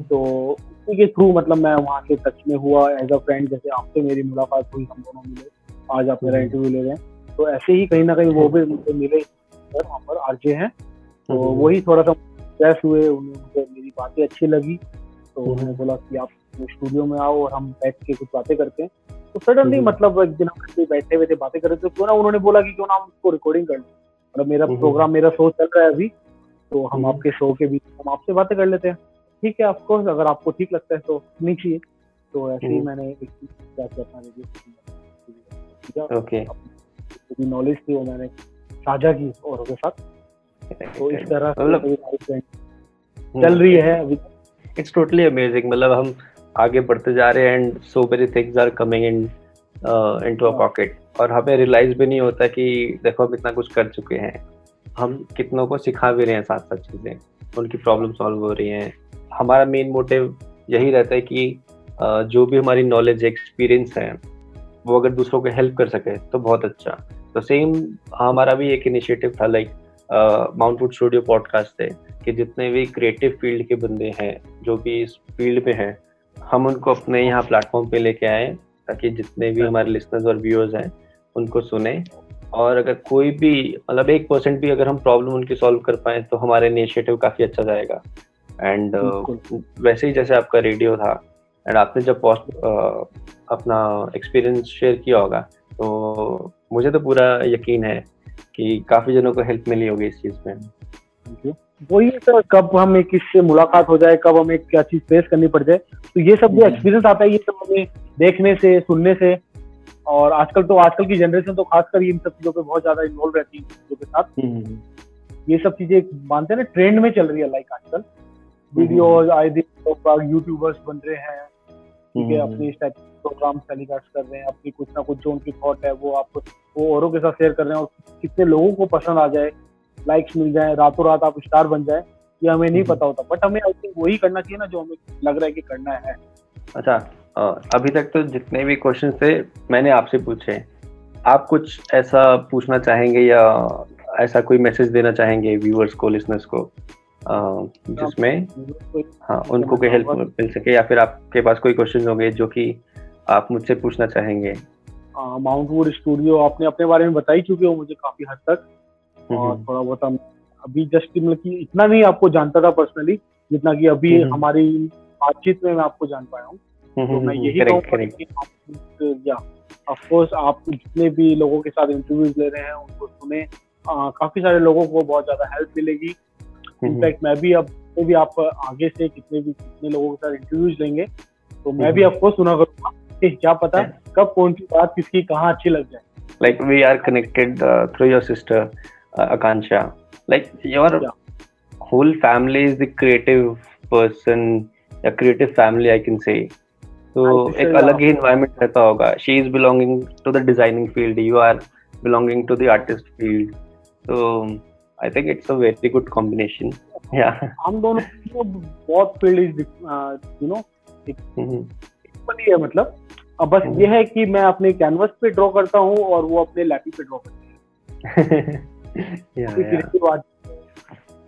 तो उसी के थ्रू मतलब मैं वहाँ से टच में हुआ। एज अ फ्रेंड जैसे आपसे मेरी मुलाकात हुई हम दोनों मिले। आज आप मेरा इंटरव्यू ले रहे हैं। तो ऐसे ही कहीं ना कहीं वो भी मुझे मिले वहाँ पर आरजे हैं। तो वही थोड़ा सा स्ट्रेस हुए उन्हें मेरी बातें अच्छी लगी। तो उन्होंने बोला कि आप स्टूडियो में आओ और हम बैठ के कुछ बातें करते हैं। तो सडनली मतलब एक दिन हम बैठे हुए थे बातें कर रहे थे क्यों ना उन्होंने बोला कि क्यों ना हम उसको रिकॉर्डिंग कर लें। मतलब मेरा प्रोग्राम मेरा शो चल रहा है अभी तो हम आपके शो के बीच हम आपसे बातें कर लेते हैं। ठीक है ऑफकोर्स अगर आपको ठीक लगता है तो नहीं चाहिए। तो ऐसे ही मैंने एक अपना ओके। नॉलेज थी वो मैंने साझा की और के साथ तो इस तरह मतलब चल रही है अभी। इट्स टोटली अमेजिंग मतलब हम आगे बढ़ते जा रहे हैं and so many things are coming in into a pocket और हमें रियलाइज़ भी नहीं होता कि देखो हम इतना कुछ कर चुके हैं। हम कितनों को सिखा भी रहे हैं साथ साथ चीज़ें। उनकी प्रॉब्लम सॉल्व हो रही हैं। हमारा मेन मोटिव यही रहता है कि uh, जो भी हमारी नॉलेज एक्सपीरियंस है वो अगर दूसरों को हेल्प कर सके तो बहुत अच्छा। तो सेम हमारा भी एक इनिशिएटिव था लाइक माउंटवुड स्टूडियो पॉडकास्ट है कि जितने भी क्रिएटिव फ़ील्ड के बंदे हैं जो भी इस फ़ील्ड में हैं हम उनको अपने यहाँ प्लेटफॉर्म पे लेके आए ताकि जितने भी हमारे लिसनर्स और व्यूअर्स हैं उनको सुने। और अगर कोई भी मतलब एक परसेंट भी अगर हम प्रॉब्लम उनकी सॉल्व कर पाए तो हमारा इनिशिएटिव काफ़ी अच्छा जाएगा। एंड uh, वैसे ही जैसे आपका रेडियो था एंड आपने जब uh, अपना एक्सपीरियंस शेयर किया होगा तो मुझे तो पूरा यकीन है कि काफ़ी जनों को हेल्प मिली होगी इस चीज़ में। वही सर कब हमें किससे मुलाकात हो जाए कब हमें क्या चीज़ फेस करनी पड़ जाए तो ये सब जो एक्सपीरियंस हम्म। आता है ये सब हमें देखने से सुनने से और आजकल तो आजकल की जनरेशन तो खासकर इन सब चीज़ों पे बहुत ज़्यादा इन्वॉल्व रहती है चीज़ों के साथ। हम्म। ये सब चीज़ें मानते हैं ना ट्रेंड में चल रही है लाइक आजकल। वीडियोज़ आए दिन यूट्यूबर्स बन रहे हैं। ठीक है अपने इस टाइप प्रोग्राम टेलीकास्ट कर रहे हैं अपनी कुछ ना कुछ जो उनकी थॉट है वो आप वो औरों के साथ शेयर कर रहे हैं और कितने लोगों को पसंद आ जाए लाइक्स मिल जाए रातों रात आप स्टार बन जाए ये हमें नहीं हम्म। पता होता। बट हमें आई थिंक वही करना चाहिए ना जो हमें लग रहा है कि करना है। अच्छा अभी तक तो जितने भी क्वेश्चन थे मैंने आपसे पूछे। आप कुछ ऐसा पूछना चाहेंगे या ऐसा कोई मैसेज देना चाहेंगे व्यूअर्स को लिसनर्स को जिसमें हाँ उनको कोई हेल्प मिल सके या फिर आपके पास कोई क्वेश्चन होंगे जो कि आप मुझसे पूछना चाहेंगे। माउंट वुड स्टूडियो आपने अपने बारे में बताई चुके हो मुझे काफ़ी हद तक। हम्म, और हम्म। थोड़ा बहुत अभी जस्ट मतलब कि इतना नहीं आपको जानता था पर्सनली जितना कि अभी हम्म, हमारी बातचीत में मैं आपको जान पाया हूँ। तो मैं यही कहूँगा ऑफकोर्स आप जितने भी लोगों के साथ इंटरव्यूज़ ले रहे हैं उनको सुने। काफ़ी सारे लोगों को बहुत ज़्यादा हेल्प मिलेगी। इनफैक्ट मैं भी अब भी आप आगे से कितने भी कितने लोगों के साथ इंटरव्यूज़ लेंगे तो मैं भी आपको सुना करूँगा। कि क्या पता कब कौन सी बात किसकी कहाँ अच्छी लग जाए। Like we are connected uh, through your sister uh, akansha. Like your yeah. whole family is the creative person a creative family i can say. तो एक अलग ही इन्वायरमेंट रहता होगा। She is belonging to the designing field you are belonging to the artist field तो I think it's a very good combination या हम दोनों बहुत field is you know equally है मतलब। अब बस ये है कि मैं अपने कैनवस पे ड्रॉ करता हूँ और वो अपने लैपी पे ड्रॉ करते हैं।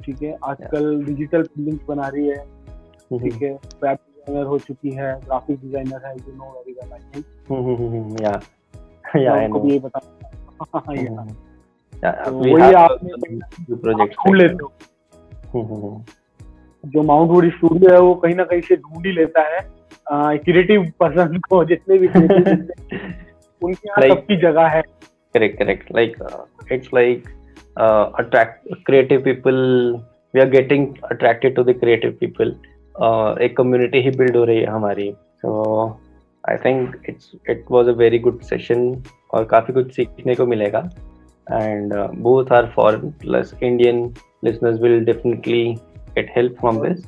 ठीक है? आजकल डिजिटल फ़िल्म बना रही है ठीक है? वेब डिज़ाइनर हो चुकी है ग्राफिक डिज़ाइनर है you know very well I think yeah. Yeah I no ये। बता वही आपने प्रोजेक्ट ढूंढ लेते हो। जो माउंट वुड स्टूडियो है वो कहीं ना कहीं से ढूंढ ही लेता है। क्रिएटिव पर्सन को जितने भी उनके यहाँ like, सबकी जगह है। Correct correct like it's like attract creative people we are getting attracted to the creative people एक कम्युनिटी ही बिल्ड हो रही है हमारी। So I think it's it was a very good session और काफ़ी कुछ सीखने को मिलेगा। And both are foreign plus Indian listeners will definitely get help from this.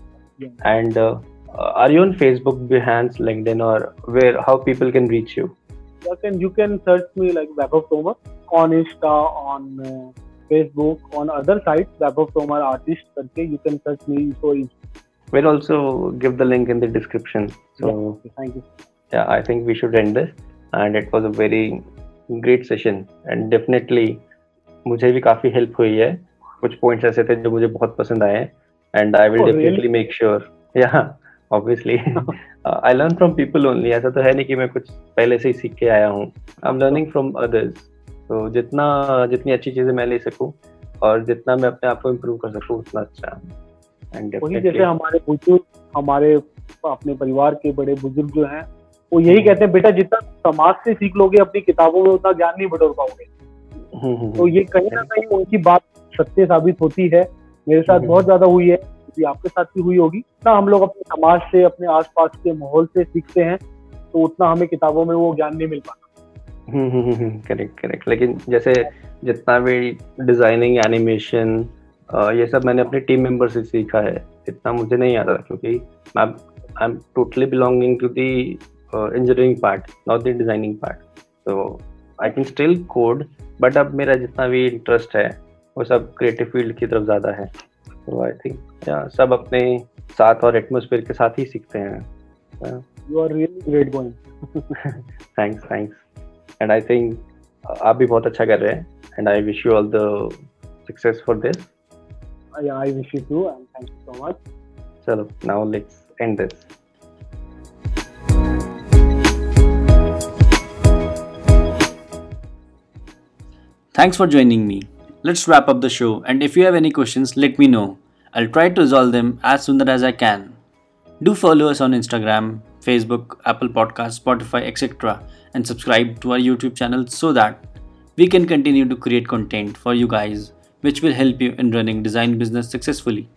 And uh, uh, are you on facebook behance linkedin or where how people can reach you you can you can search me like Vaibhav Tomar on Insta on uh, Facebook on other sites Vaibhav Tomar artist करके you can search me so easy. We'll also give the link in the description. So yeah, thank you. Yeah, I think we should end this and it was a very great session and definitely मुझे भी काफी help हुई है कुछ points ऐसे थे जो मुझे बहुत पसंद आए and I will definitely make sure या obviously I learn from people only ऐसा तो है नहीं कि मैं कुछ पहले से ही सीख के आया हूँ। I am learning from others तो जितना जितनी अच्छी चीज़ें मैं ले सकूँ और जितना मैं अपने आप को इम्प्रूव कर सकूँ उतना अच्छा। वही जैसे हमारे बुज़ुर्ग हमारे अपने परिवार के बड़े बुज़ुर्ग जो हैं वो यही हम्म। कहते हैं बेटा जितना समाज से सीख लोगे अपनी किताबों में उतना ज्ञान नहीं बटोर पाओगे। हम्म, हम्म, तो ये कहीं ना कहीं उनकी बात सत्य साबित होती है। मेरे साथ बहुत ज़्यादा हुई है। आपके साथ भी हुई होगी। ना हम लोग अपने समाज से, अपने आसपास के माहौल से सीखते हैं तो उतना हमें किताबों में वो ज्ञान नहीं मिल पाता। करेक्ट करेक्ट लेकिन जैसे जितना भी डिज़ाइनिंग एनिमेशन ये सब मैंने अपने टीम मेंबर से सीखा है, इतना मुझे नहीं आता क्योंकि I am totally belonging to the engineering part not the designing part तो I can still code but अब मेरा जितना भी इंटरेस्ट है, वो सब क्रिएटिव फ़ील्ड की तरफ़ ज़्यादा है। तो आई थिंक या सब अपने साथ और एटमोसफेयर के साथ ही सीखते हैं। You are really great going thanks thanks and I think आप भी बहुत अच्छा कर रहे हैं। And I wish you all the success for this I wish you too and thank you so much चलो now let's end this Thanks for joining me. Let's wrap up the show, and if you have any questions, let me know. I'll try to resolve them as soon as I can. Do follow us on Instagram, Facebook, Apple Podcasts, Spotify, etc., and subscribe to our YouTube channel so that we can continue to create content for you guys which will help you in running design business successfully.